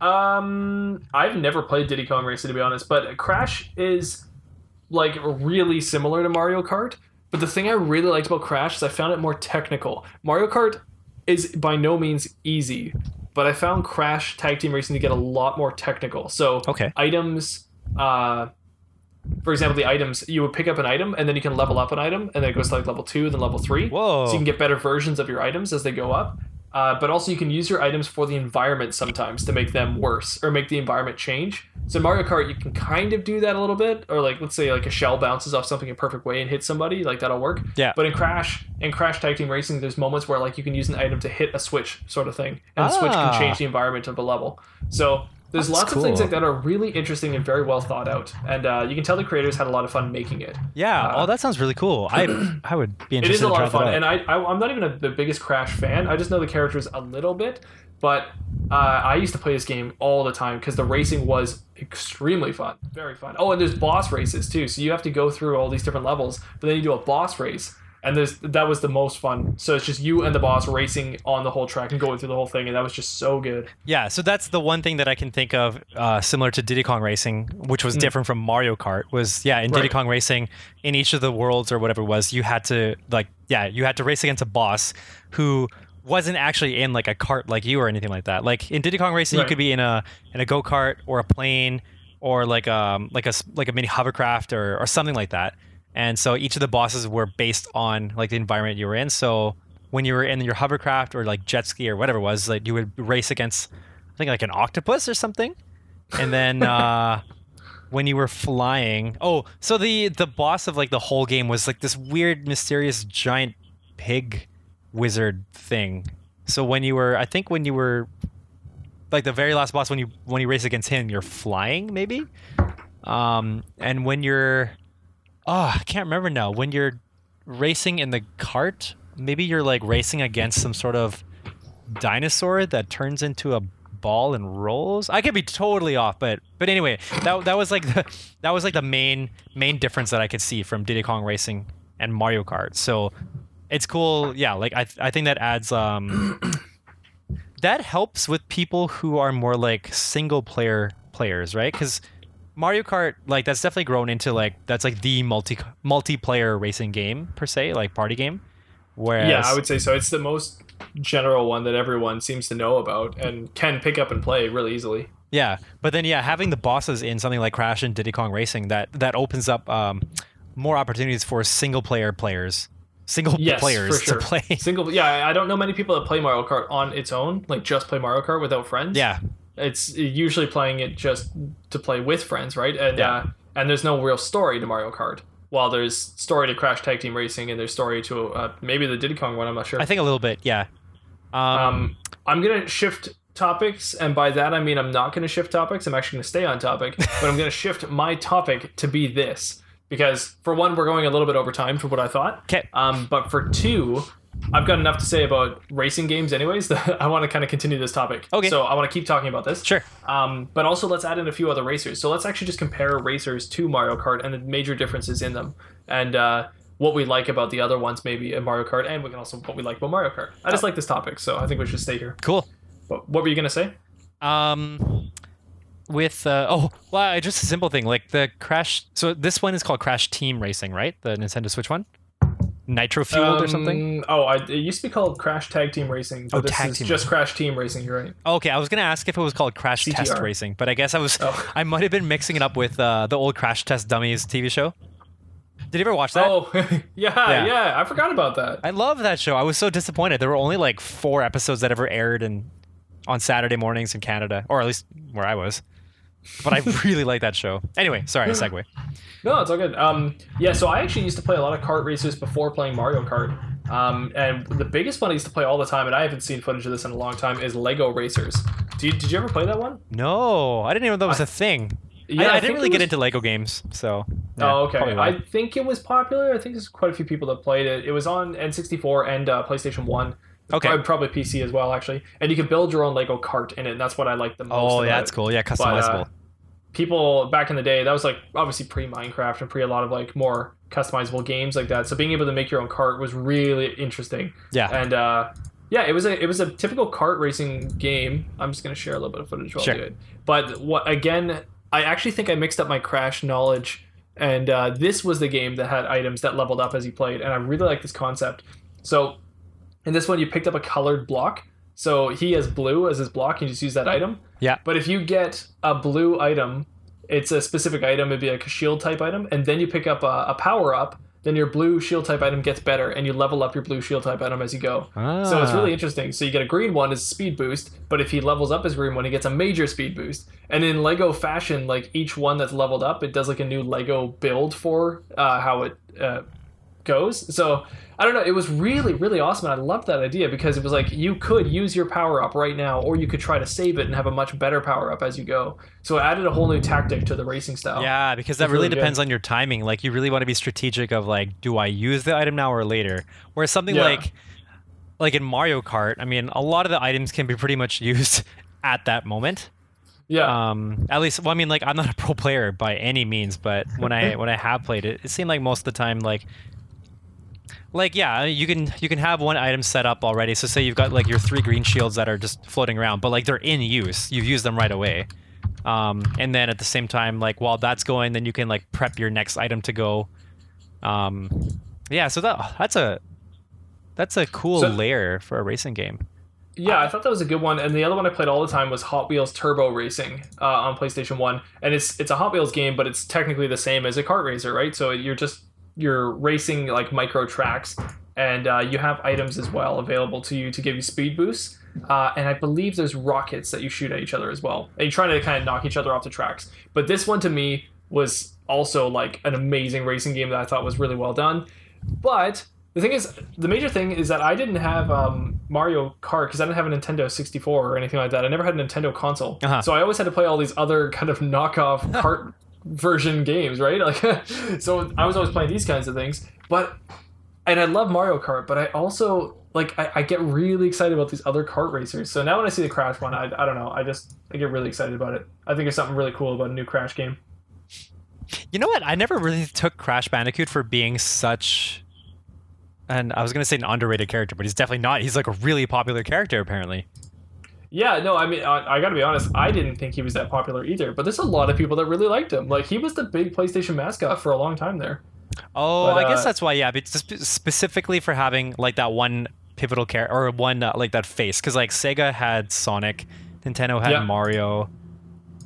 [SPEAKER 4] Um, I've never played Diddy Kong Racing to be honest, but Crash is like really similar to Mario Kart. But the thing I really liked about Crash is I found it more technical. Mario Kart is by no means easy, but I found Crash Tag Team Racing to get a lot more technical. So
[SPEAKER 1] Okay.
[SPEAKER 4] items, uh, for example, the items you would pick up an item and then you can level up an item, and then it goes to like level two, then level three.
[SPEAKER 1] Whoa.
[SPEAKER 4] So you can get better versions of your items as they go up. Uh, but also you can use your items for the environment sometimes to make them worse or make the environment change. So Mario Kart you can kind of do that a little bit, or like let's say like a shell bounces off something a perfect way and hits somebody, like that'll work.
[SPEAKER 1] Yeah.
[SPEAKER 4] But in Crash, in Crash Tag Team Racing, there's moments where like you can use an item to hit a switch sort of thing, and the switch
[SPEAKER 1] Ah.
[SPEAKER 4] can change the environment of a level. So there's
[SPEAKER 1] That's
[SPEAKER 4] lots of things like that are really interesting and very well thought out, and uh, you can tell the creators had a lot of fun making it.
[SPEAKER 1] Yeah.
[SPEAKER 4] Uh,
[SPEAKER 1] oh, that sounds really cool. I I would be interested It
[SPEAKER 4] is a lot of fun, and I, I I'm not even a, the biggest Crash fan. I just know the characters a little bit, but uh, I used to play this game all the time because the racing was extremely fun, very fun. Oh, and there's boss races too, so you have to go through all these different levels, but then you do a boss race. And there's, that was the most fun. So it's just you and the boss racing on the whole track and going through the whole thing, and that was just so good.
[SPEAKER 1] Yeah, so that's the one thing that I can think of uh, similar to Diddy Kong Racing, which was different from Mario Kart. Was yeah, in Diddy.
[SPEAKER 4] Right.
[SPEAKER 1] Kong Racing, in each of the worlds or whatever it was, you had to like yeah, you had to race against a boss who wasn't actually in like a cart like you or anything like that. Like in Diddy Kong Racing, you could be in a in a go kart or a plane or like um like a like a mini hovercraft or or something like that. And so each of the bosses were based on like the environment you were in. So when you were in your hovercraft or like jet ski or whatever it was, like you would race against I think like an octopus or something. And then uh when you were flying, oh, so the the boss of like the whole game was like this weird mysterious giant pig wizard thing. So when you were I think when you were like the very last boss when you when you race against him, you're flying maybe. Um and when you're oh, I can't remember now. When you're racing in the cart, maybe you're like racing against some sort of dinosaur that turns into a ball and rolls. I could be totally off, but but anyway, that that was like the that was like the main main difference that I could see from Diddy Kong Racing and Mario Kart. So it's cool. Yeah, like I I think that adds um that helps with people who are more like single player players, right? Cuz Mario Kart like that's definitely grown into like that's like the multi multiplayer racing game per se, like party game. Whereas
[SPEAKER 4] Yeah, I would say so. It's the most general one that everyone seems to know about and can pick up and play really easily.
[SPEAKER 1] Yeah, but then yeah, having the bosses in something like Crash and Diddy Kong Racing that that opens up um, more opportunities for single player players, single
[SPEAKER 4] Yes,
[SPEAKER 1] players
[SPEAKER 4] sure.
[SPEAKER 1] to play.
[SPEAKER 4] Single, yeah, I don't know many people that play Mario Kart on its own, like just play Mario Kart without friends.
[SPEAKER 1] yeah,
[SPEAKER 4] it's usually playing it just to play with friends, right? And
[SPEAKER 1] Yeah.
[SPEAKER 4] uh, and there's no real story to Mario Kart. While there's story to Crash Tag Team Racing and there's story to uh, maybe the Diddy Kong one, I'm not sure.
[SPEAKER 1] I think a little bit. Yeah. Um,
[SPEAKER 4] Um, I'm gonna shift topics, and by that I mean I'm not gonna shift topics. I'm actually gonna stay on topic, but I'm gonna shift my topic to be this because for one, we're going a little bit over time for what I thought.
[SPEAKER 1] 'Kay.
[SPEAKER 4] Um, but for two, I've got enough to say about racing games, anyways. That I want to kind of continue this topic.
[SPEAKER 1] Okay.
[SPEAKER 4] So I want to keep talking about this.
[SPEAKER 1] Sure.
[SPEAKER 4] Um, but also let's add in a few other racers. So let's actually just compare racers to Mario Kart and the major differences in them, and uh, what we like about the other ones, maybe in Mario Kart, and we can also what we like about Mario Kart. I just like this topic, so I think we should stay here.
[SPEAKER 1] Cool.
[SPEAKER 4] But what were you gonna say?
[SPEAKER 1] Um, with uh, oh, well, just a simple thing like the Crash. So this one is called Crash Team Racing, right? The Nintendo Switch one, Nitro Fueled or something.
[SPEAKER 4] Um, Oh, I, it used to be called Crash Tag Team Racing,
[SPEAKER 1] Oh,
[SPEAKER 4] this
[SPEAKER 1] Tag
[SPEAKER 4] is
[SPEAKER 1] Team
[SPEAKER 4] just Crash Team Racing. You're right.
[SPEAKER 1] Okay, I was gonna ask if it was called Crash Test Racing, but I guess I was
[SPEAKER 4] Oh.
[SPEAKER 1] I might have been mixing it up with uh, the old Crash Test Dummies TV show. Did you ever watch that?
[SPEAKER 4] Oh, yeah,
[SPEAKER 1] Yeah.
[SPEAKER 4] yeah, I forgot about that.
[SPEAKER 1] I love that show. I was so disappointed. There were only like four episodes that ever aired in on Saturday mornings in Canada, or at least where I was. But I really like that show. Anyway, sorry, segue.
[SPEAKER 4] No, it's all good. Um, yeah, so I actually used to play a lot of kart races before playing Mario Kart. Um, and the biggest one I used to play all the time, and I haven't seen footage of this in a long time, is Lego Racers. You, did you ever play that one?
[SPEAKER 1] No, I didn't even know that was a thing.
[SPEAKER 4] Yeah,
[SPEAKER 1] I, I
[SPEAKER 4] I
[SPEAKER 1] didn't really
[SPEAKER 4] it
[SPEAKER 1] get into Lego games, so. yeah,
[SPEAKER 4] oh, okay. I think it was popular. I think there's quite a few people that played it. It was on N64 and uh, PlayStation 1.
[SPEAKER 1] Okay.
[SPEAKER 4] Probably, probably PC as well, actually. And you can build your own Lego cart in it, and that's what I like the most.
[SPEAKER 1] oh, yeah, that's
[SPEAKER 4] it.
[SPEAKER 1] cool. Yeah,
[SPEAKER 4] But,
[SPEAKER 1] customizable.
[SPEAKER 4] uh, people back in the day, that was like obviously pre Minecraft and pre a lot of like more customizable games like that. So being able to make your own cart was really interesting.
[SPEAKER 1] yeah.
[SPEAKER 4] And uh, yeah, it was a it was a typical kart racing game. I'm just gonna share a little bit of footage while
[SPEAKER 1] Sure.
[SPEAKER 4] I do it. But what again? I actually think I mixed up my Crash knowledge, and uh, this was the game that had items that leveled up as you played, and I really like this concept. So in this one, you picked up a colored block. So he has blue as his block, and you just use that item.
[SPEAKER 1] Yeah.
[SPEAKER 4] But if you get a blue item, it's a specific item. It'd be like a shield type item, and then you pick up a, a power up. Then your blue shield type item gets better, and you level up your blue shield type item as you go. Ah. So it's
[SPEAKER 1] Ah.
[SPEAKER 4] really interesting. So you get a green one as speed boost, but if he levels up his green one, he gets a major speed boost. And in Lego fashion, like each one that's leveled up, it does like a new Lego build for uh, how it uh, goes. So I don't know. It was really, really awesome, and I loved that idea because it was like you could use your power up right now, or you could try to save it and have a much better power up as you go. So it added a whole new tactic to the racing style.
[SPEAKER 1] Yeah, because that really
[SPEAKER 4] really good.
[SPEAKER 1] depends on your timing. Like you really want to be strategic of like, do I use the item now or later? Whereas something
[SPEAKER 4] Yeah.
[SPEAKER 1] like like in Mario Kart, I mean, a lot of the items can be pretty much used at that moment.
[SPEAKER 4] yeah.
[SPEAKER 1] Um, at least, well, I mean, like I'm not a pro player by any means, but when I when I have played it, it seemed like most of the time, like, like yeah, you can you can have one item set up already. So say you've got like your three green shields that are just floating around, but like they're in use. You've used them right away. Um, and then at the same time, like while that's going, then you can like prep your next item to go. Um, yeah, so that that's a that's a cool
[SPEAKER 4] So-
[SPEAKER 1] layer for a racing game.
[SPEAKER 4] Yeah, I thought that was a good one. And the other one I played all the time was Hot Wheels Turbo Racing uh, on PlayStation One, and it's it's a Hot Wheels game, but it's technically the same as a kart racer, right? So you're just you're racing like micro tracks, and uh, you have items as well available to you to give you speed boosts. Uh, and I believe there's rockets that you shoot at each other as well, and you're trying to kind of knock each other off the tracks. But this one to me was also like an amazing racing game that I thought was really well done. But the thing is, the major thing is that I didn't have um, Mario Kart because I didn't have a Nintendo 64 or anything like that. I never had a Nintendo console,
[SPEAKER 1] Uh-huh.
[SPEAKER 4] so I always had to play all these other kind of knockoff kart version games, right? Like, so I was always playing these kinds of things. But and I love Mario Kart, but I also like I, I get really excited about these other kart racers. So now when I see the Crash one, I, I don't know, I just I get really excited about it. I think there's something really cool about a new Crash game.
[SPEAKER 1] You know what? I never really took Crash Bandicoot for being such and I was gonna say an underrated character, but he's definitely not. He's like a really popular character apparently.
[SPEAKER 4] Yeah, no, I mean, I, I got to be honest. I didn't think he was that popular either. But there's a lot of people that really liked him. Like he was the big PlayStation mascot for a long time there.
[SPEAKER 1] Oh,
[SPEAKER 4] But,
[SPEAKER 1] I guess
[SPEAKER 4] uh,
[SPEAKER 1] that's why. Yeah, but spe- specifically for having like that one pivotal character or one uh, like that face, because like Sega had Sonic, Nintendo had
[SPEAKER 4] Yeah.
[SPEAKER 1] Mario.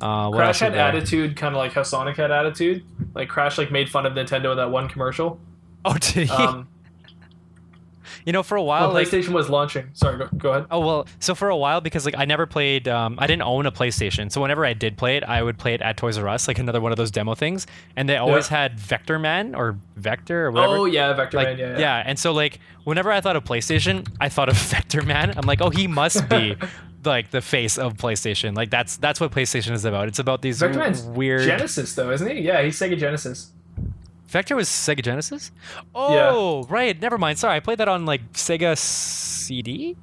[SPEAKER 1] Uh, what
[SPEAKER 4] Crash had attitude, kind of like how Sonic had attitude. Like Crash, like made fun of Nintendo in that one commercial.
[SPEAKER 1] Oh, did he?
[SPEAKER 4] Um,
[SPEAKER 1] you know, for a while,
[SPEAKER 4] when
[SPEAKER 1] like
[SPEAKER 4] PlayStation was launching. Sorry, go, go ahead.
[SPEAKER 1] Oh well, so for a while because like I never played, um, I didn't own a PlayStation. So whenever I did play it, I would play it at Toys R Us, like another one of those demo things. And they always had Vector Man or Vector or whatever.
[SPEAKER 4] Oh yeah, Vector
[SPEAKER 1] like
[SPEAKER 4] Man. Yeah, yeah.
[SPEAKER 1] and so like whenever I thought of PlayStation, I thought of Vector Man. I'm like, oh, he must be like the face of PlayStation. Like that's that's what PlayStation is about. It's about these
[SPEAKER 4] Vector Man's
[SPEAKER 1] weird.
[SPEAKER 4] Genesis though, isn't he? Yeah, he's Sega Genesis.
[SPEAKER 1] Vector was Sega Genesis. Oh, right. Never mind. Sorry, I played that on like Sega CD,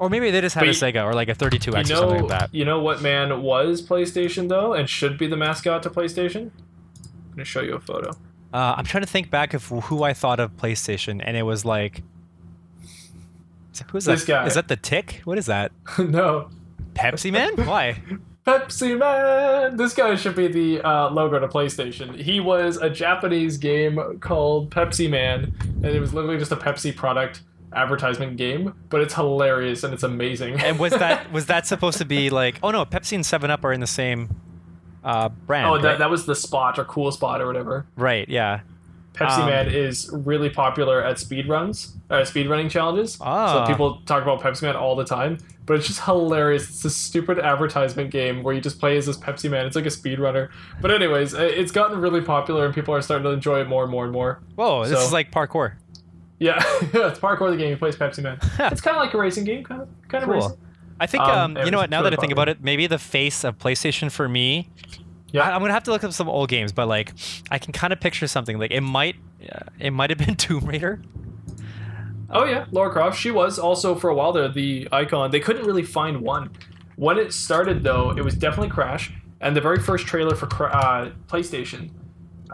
[SPEAKER 1] or maybe they just had
[SPEAKER 4] But
[SPEAKER 1] a Sega or like a 32X
[SPEAKER 4] You
[SPEAKER 1] or something
[SPEAKER 4] know,
[SPEAKER 1] like that.
[SPEAKER 4] you know what man was PlayStation though, and should be the mascot to PlayStation. I'm gonna show you a photo.
[SPEAKER 1] Uh, I'm trying to think back of who I thought of PlayStation, and it was like, who's that?
[SPEAKER 4] This guy.
[SPEAKER 1] Is that the Tick? What is that?
[SPEAKER 4] no,
[SPEAKER 1] Pepsi Man? Why?
[SPEAKER 4] Pepsi Man. This guy should be the uh, logo to PlayStation. He was a Japanese game called Pepsi Man, and it was literally just a Pepsi product advertisement game. But it's hilarious and it's amazing.
[SPEAKER 1] And was that was that supposed to be like? Oh no, Pepsi and Seven Up are in the same uh, brand.
[SPEAKER 4] oh,
[SPEAKER 1] right?
[SPEAKER 4] that, that was the spot or cool spot or whatever.
[SPEAKER 1] right? Yeah.
[SPEAKER 4] Pepsi
[SPEAKER 1] Um,
[SPEAKER 4] Man is really popular at speed runs, uh, speed running challenges.
[SPEAKER 1] Ah.
[SPEAKER 4] So people talk about Pepsi Man all the time, but it's just hilarious. It's a stupid advertisement game where you just play as this Pepsi Man. It's like a speedrunner. But anyways, it's gotten really popular and people are starting to enjoy it more and more and more.
[SPEAKER 1] Whoa, this
[SPEAKER 4] So-
[SPEAKER 1] is like parkour.
[SPEAKER 4] Yeah, it's parkour the game. You play as Pepsi Man. it's kind of like a racing game, kind of, kind of
[SPEAKER 1] Cool.
[SPEAKER 4] racing.
[SPEAKER 1] I think
[SPEAKER 4] Um,
[SPEAKER 1] um, you know what? Now
[SPEAKER 4] really
[SPEAKER 1] that I think about it, maybe the face of PlayStation for me.
[SPEAKER 4] Yeah.
[SPEAKER 1] I, am gonna have to look up some old games, but like I can kind of picture something like it might, uh, it might have been Tomb Raider.
[SPEAKER 4] Oh yeah, Lara Croft. She was also for a while there the icon. They couldn't really find one. When it started though, it was definitely Crash. And the very first trailer for uh, PlayStation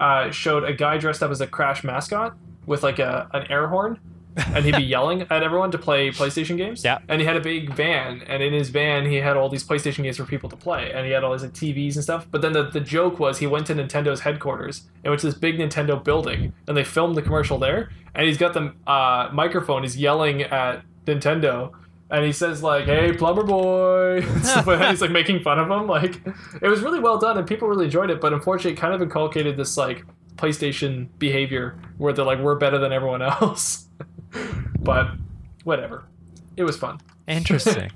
[SPEAKER 4] uh, showed a guy dressed up as a Crash mascot with like a an air horn, and he'd be yelling at everyone to play PlayStation games.
[SPEAKER 1] Yeah.
[SPEAKER 4] And he had a big van, and in his van he had all these PlayStation games for people to play, and he had all these like TVs and stuff. But then the, the joke was he went to Nintendo's headquarters and went to this big Nintendo building, and they filmed the commercial there, and he's got the uh, microphone, he's yelling at Nintendo. And he says like, "Hey, plumber boy," and stuff like that. he's like making fun of him. Like, it was really well done, and people really enjoyed it. But unfortunately, it kind of inculcated this like PlayStation behavior where they're like, "We're better than everyone else." But whatever, it was fun.
[SPEAKER 1] Interesting.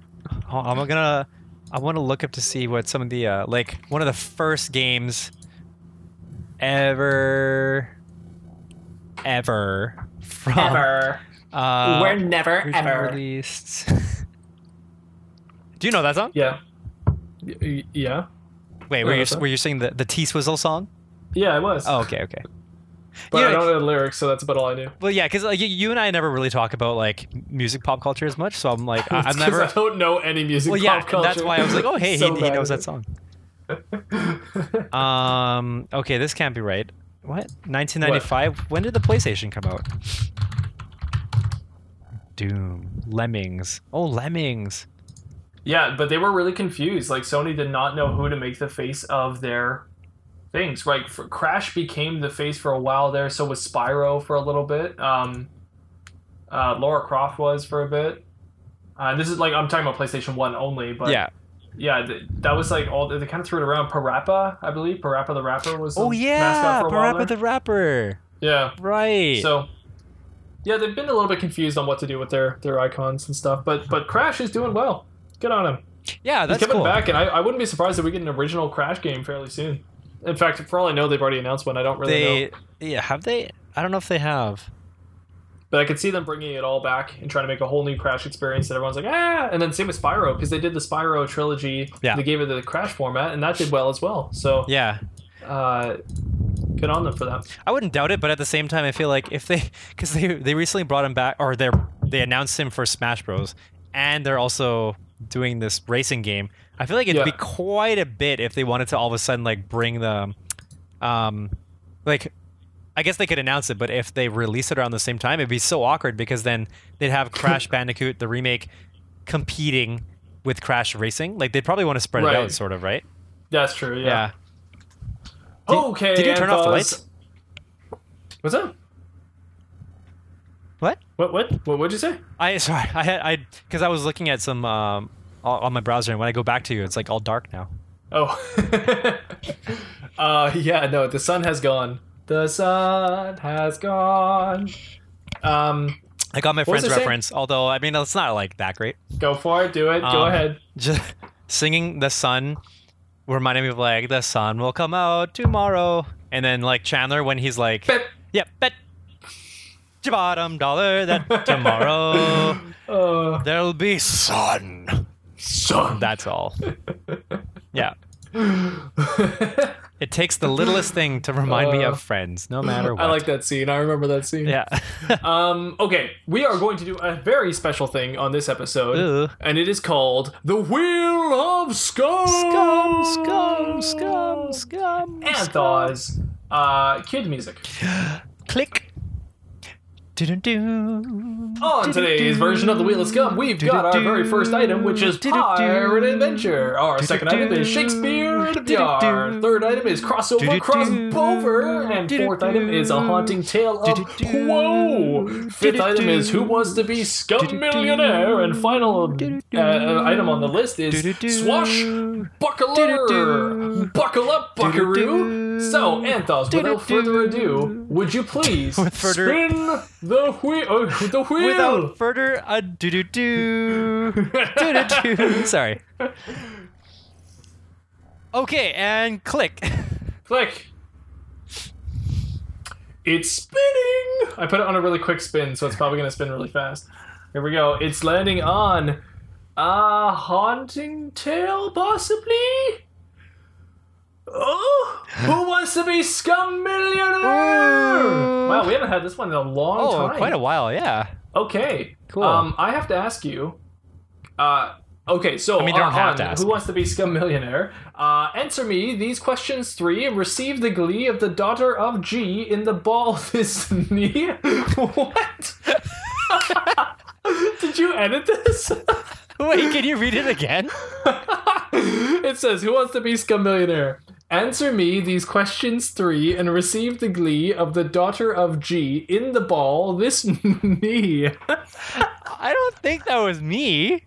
[SPEAKER 1] I'm gonna. I want to look up to see what some of the uh, like one of the first games ever, ever from Uh,
[SPEAKER 4] We're never ever.
[SPEAKER 1] released. Do you know that song?
[SPEAKER 4] Yeah. Y- y- Yeah.
[SPEAKER 1] Wait, were you
[SPEAKER 4] that's
[SPEAKER 1] were you singing the the T Swizzle song?
[SPEAKER 4] Yeah, it was.
[SPEAKER 1] Oh, okay, okay.
[SPEAKER 4] But
[SPEAKER 1] yeah.
[SPEAKER 4] I don't know the lyrics, so that's about all I knew.
[SPEAKER 1] Well, yeah, because like you- and I never really talk about like music pop culture as much, so I'm like I,
[SPEAKER 4] 'cause
[SPEAKER 1] never.
[SPEAKER 4] I don't know any music.
[SPEAKER 1] Well, yeah,
[SPEAKER 4] pop culture.
[SPEAKER 1] that's why I was like, oh, hey,
[SPEAKER 4] So
[SPEAKER 1] he, he knows that song. Um. Okay, this can't be right. What? 1995. When did the PlayStation come out? Doom. Lemmings. Oh, Lemmings.
[SPEAKER 4] Yeah, but they were really confused. Like Sony did not know who to make the face of their things. Right, for, Crash became the face for a while there. So was Spyro for a little bit. Um, uh, Lara Croft was for a bit. Uh, this is like I'm talking about PlayStation One only, but
[SPEAKER 1] yeah.
[SPEAKER 4] yeah, th- that was like all they kind of threw it around. Parappa, I believe. Parappa the rapper was.
[SPEAKER 1] Oh
[SPEAKER 4] the
[SPEAKER 1] yeah.
[SPEAKER 4] mascot for a
[SPEAKER 1] Parappa the Rapper.
[SPEAKER 4] yeah.
[SPEAKER 1] Right.
[SPEAKER 4] So, yeah, they've been a little bit confused on what to do with their their icons and stuff. But but Crash is doing well. Good on him.
[SPEAKER 1] yeah, that's
[SPEAKER 4] He's coming
[SPEAKER 1] cool.
[SPEAKER 4] back, and I, I wouldn't be surprised if we get an original Crash game fairly soon. In fact, for all I know, they've already announced one. I don't really
[SPEAKER 1] They.
[SPEAKER 4] know,
[SPEAKER 1] Yeah. Have they? I don't know if they have.
[SPEAKER 4] but I could see them bringing it all back and trying to make a whole new Crash experience that everyone's like ah. And then same with Spyro because they did the Spyro trilogy.
[SPEAKER 1] Yeah.
[SPEAKER 4] They gave it the Crash format, and that did well as well. So
[SPEAKER 1] Yeah.
[SPEAKER 4] uh, good on them for that.
[SPEAKER 1] I wouldn't doubt it, but at the same time, I feel like if they, because they they recently brought him back, or they they announced him for Smash Bros, and they're also doing this racing game. I feel like it'd
[SPEAKER 4] Yeah.
[SPEAKER 1] be quite a bit if they wanted to all of a sudden like bring the, um, like, I guess they could announce it, but if they release it around the same time, it'd be so awkward because then they'd have Crash Bandicoot the remake competing with Crash Racing. Like they'd probably want to spread it out, sort of, right?
[SPEAKER 4] That's true.
[SPEAKER 1] Yeah.
[SPEAKER 4] Yeah. okay.
[SPEAKER 1] did you turn off the lights?
[SPEAKER 4] What's that?
[SPEAKER 1] What?
[SPEAKER 4] What? What? What would you say?
[SPEAKER 1] I sorry, I had I because I was looking at some um on my browser, and when I go back to you, it's like all dark now.
[SPEAKER 4] Oh. uh, yeah, no, the sun has gone. The sun has gone. Um,
[SPEAKER 1] I got my friend's
[SPEAKER 4] I saying?
[SPEAKER 1] reference, although I mean it's not like that great.
[SPEAKER 4] go for it. Do it. go
[SPEAKER 1] Um,
[SPEAKER 4] ahead.
[SPEAKER 1] Just singing the sun reminded me of like the sun will come out tomorrow, and then like Chandler when he's like,
[SPEAKER 4] Bet.
[SPEAKER 1] "Yep, bet your bottom dollar that tomorrow
[SPEAKER 4] Uh,
[SPEAKER 1] there'll be sun."
[SPEAKER 4] Sun.
[SPEAKER 1] That's all. Yeah, It takes the littlest thing to remind me
[SPEAKER 4] Uh,
[SPEAKER 1] of friends, no matter what.
[SPEAKER 4] I like that scene. I remember that scene.
[SPEAKER 1] Yeah.
[SPEAKER 4] Um, okay, we are going to do a very special thing on this episode,
[SPEAKER 1] Ooh.
[SPEAKER 4] and it is called the Wheel of Scum.
[SPEAKER 1] scum, scum, scum, scum.
[SPEAKER 4] Anthos. Uh, cue the music.
[SPEAKER 1] Click.
[SPEAKER 4] On today's version of the Wheel of Scum, we've got our very first item, which is Pirate Adventure. Our second item is Shakespeare in a Jar. Third item is Crossover Crossover. And fourth item is A Haunting Tale of Whoa. Fifth item is Who Wants to Be Scum Millionaire. And final uh, item on the list is Swash Buckler. Buckle up, buckaroo. So, Anthos, without further ado, would you please
[SPEAKER 1] further-
[SPEAKER 4] spin the wheel? Uh, the wheel.
[SPEAKER 1] Without further ado, do do do do do. Sorry. Okay, and click.
[SPEAKER 4] Click. It's spinning. I put it on a really quick spin, so it's probably going to spin really fast. Here we go. It's landing on a haunting tale, possibly. Oh, who wants to be scum millionaire? Wow, we haven't had this one in a long
[SPEAKER 1] Oh,
[SPEAKER 4] time.
[SPEAKER 1] quite a while, yeah.
[SPEAKER 4] Okay.
[SPEAKER 1] Cool.
[SPEAKER 4] Um, I have to ask you. Uh, okay, so
[SPEAKER 1] I mean, don't
[SPEAKER 4] uh,
[SPEAKER 1] have
[SPEAKER 4] on
[SPEAKER 1] to ask
[SPEAKER 4] Who
[SPEAKER 1] me.
[SPEAKER 4] wants to be scum millionaire? Uh, answer me these questions three and receive the glee of the daughter of G in the ball this knee. what? Did you edit this?
[SPEAKER 1] Wait, can you read it again?
[SPEAKER 4] it says, "Who wants to be scum millionaire?" Answer me these questions three and receive the glee of the daughter of G in the ball this me.
[SPEAKER 1] I don't think that was me.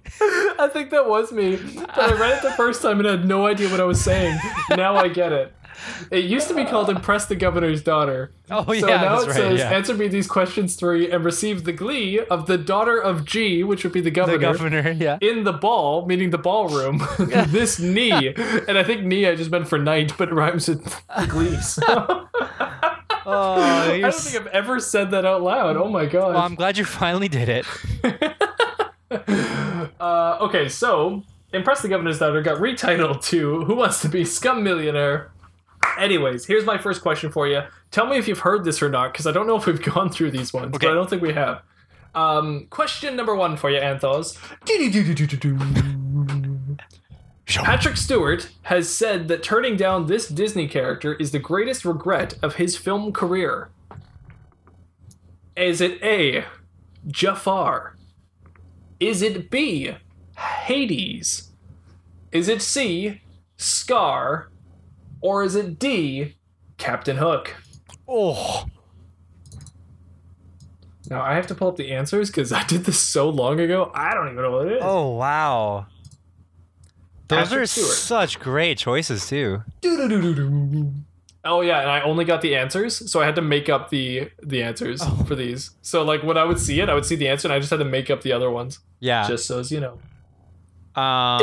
[SPEAKER 4] I think that was me. But I read it the first time and had no idea what I was saying. Now I get it. It used to be called Impress the Governor's Daughter.
[SPEAKER 1] Oh yeah.
[SPEAKER 4] So now
[SPEAKER 1] that's
[SPEAKER 4] it
[SPEAKER 1] right.
[SPEAKER 4] says
[SPEAKER 1] yeah.
[SPEAKER 4] answer me these questions three and receive the glee of the daughter of G, which would be the governor.
[SPEAKER 1] the governor, yeah.
[SPEAKER 4] In the ball, meaning the ballroom, this knee, and I think knee I just meant for night, but it rhymes with glee. So
[SPEAKER 1] Oh,
[SPEAKER 4] I don't think I've ever said that out loud. Oh my god.
[SPEAKER 1] well, I'm glad you finally did it.
[SPEAKER 4] Uh, okay, so Impress the Governor's Daughter got retitled to Who Wants to Be Scum Millionaire? Anyways, here's my first question for you. Tell me if you've heard this or not, because I don't know if we've gone through these ones,
[SPEAKER 1] Okay.
[SPEAKER 4] but I don't think we have. Um, question number one for you, Anthos. Patrick Stewart has said that turning down this Disney character is the greatest regret of his film career. Is it A. Jafar? Is it B. Hades? Is it C. Scar? Or is it D. Captain Hook?
[SPEAKER 1] Oh,
[SPEAKER 4] Now I have to pull up the answers because I did this so long ago. I don't even know what it is.
[SPEAKER 1] oh wow. Those
[SPEAKER 4] Patrick
[SPEAKER 1] are
[SPEAKER 4] Stewart.
[SPEAKER 1] such great choices too.
[SPEAKER 4] Oh yeah, and I only got the answers, so I had to make up the the answers
[SPEAKER 1] Oh.
[SPEAKER 4] for these. So like when I would see it, I would see the answer, and I just had to make up the other ones,
[SPEAKER 1] Yeah.
[SPEAKER 4] just so as you know.
[SPEAKER 1] Um,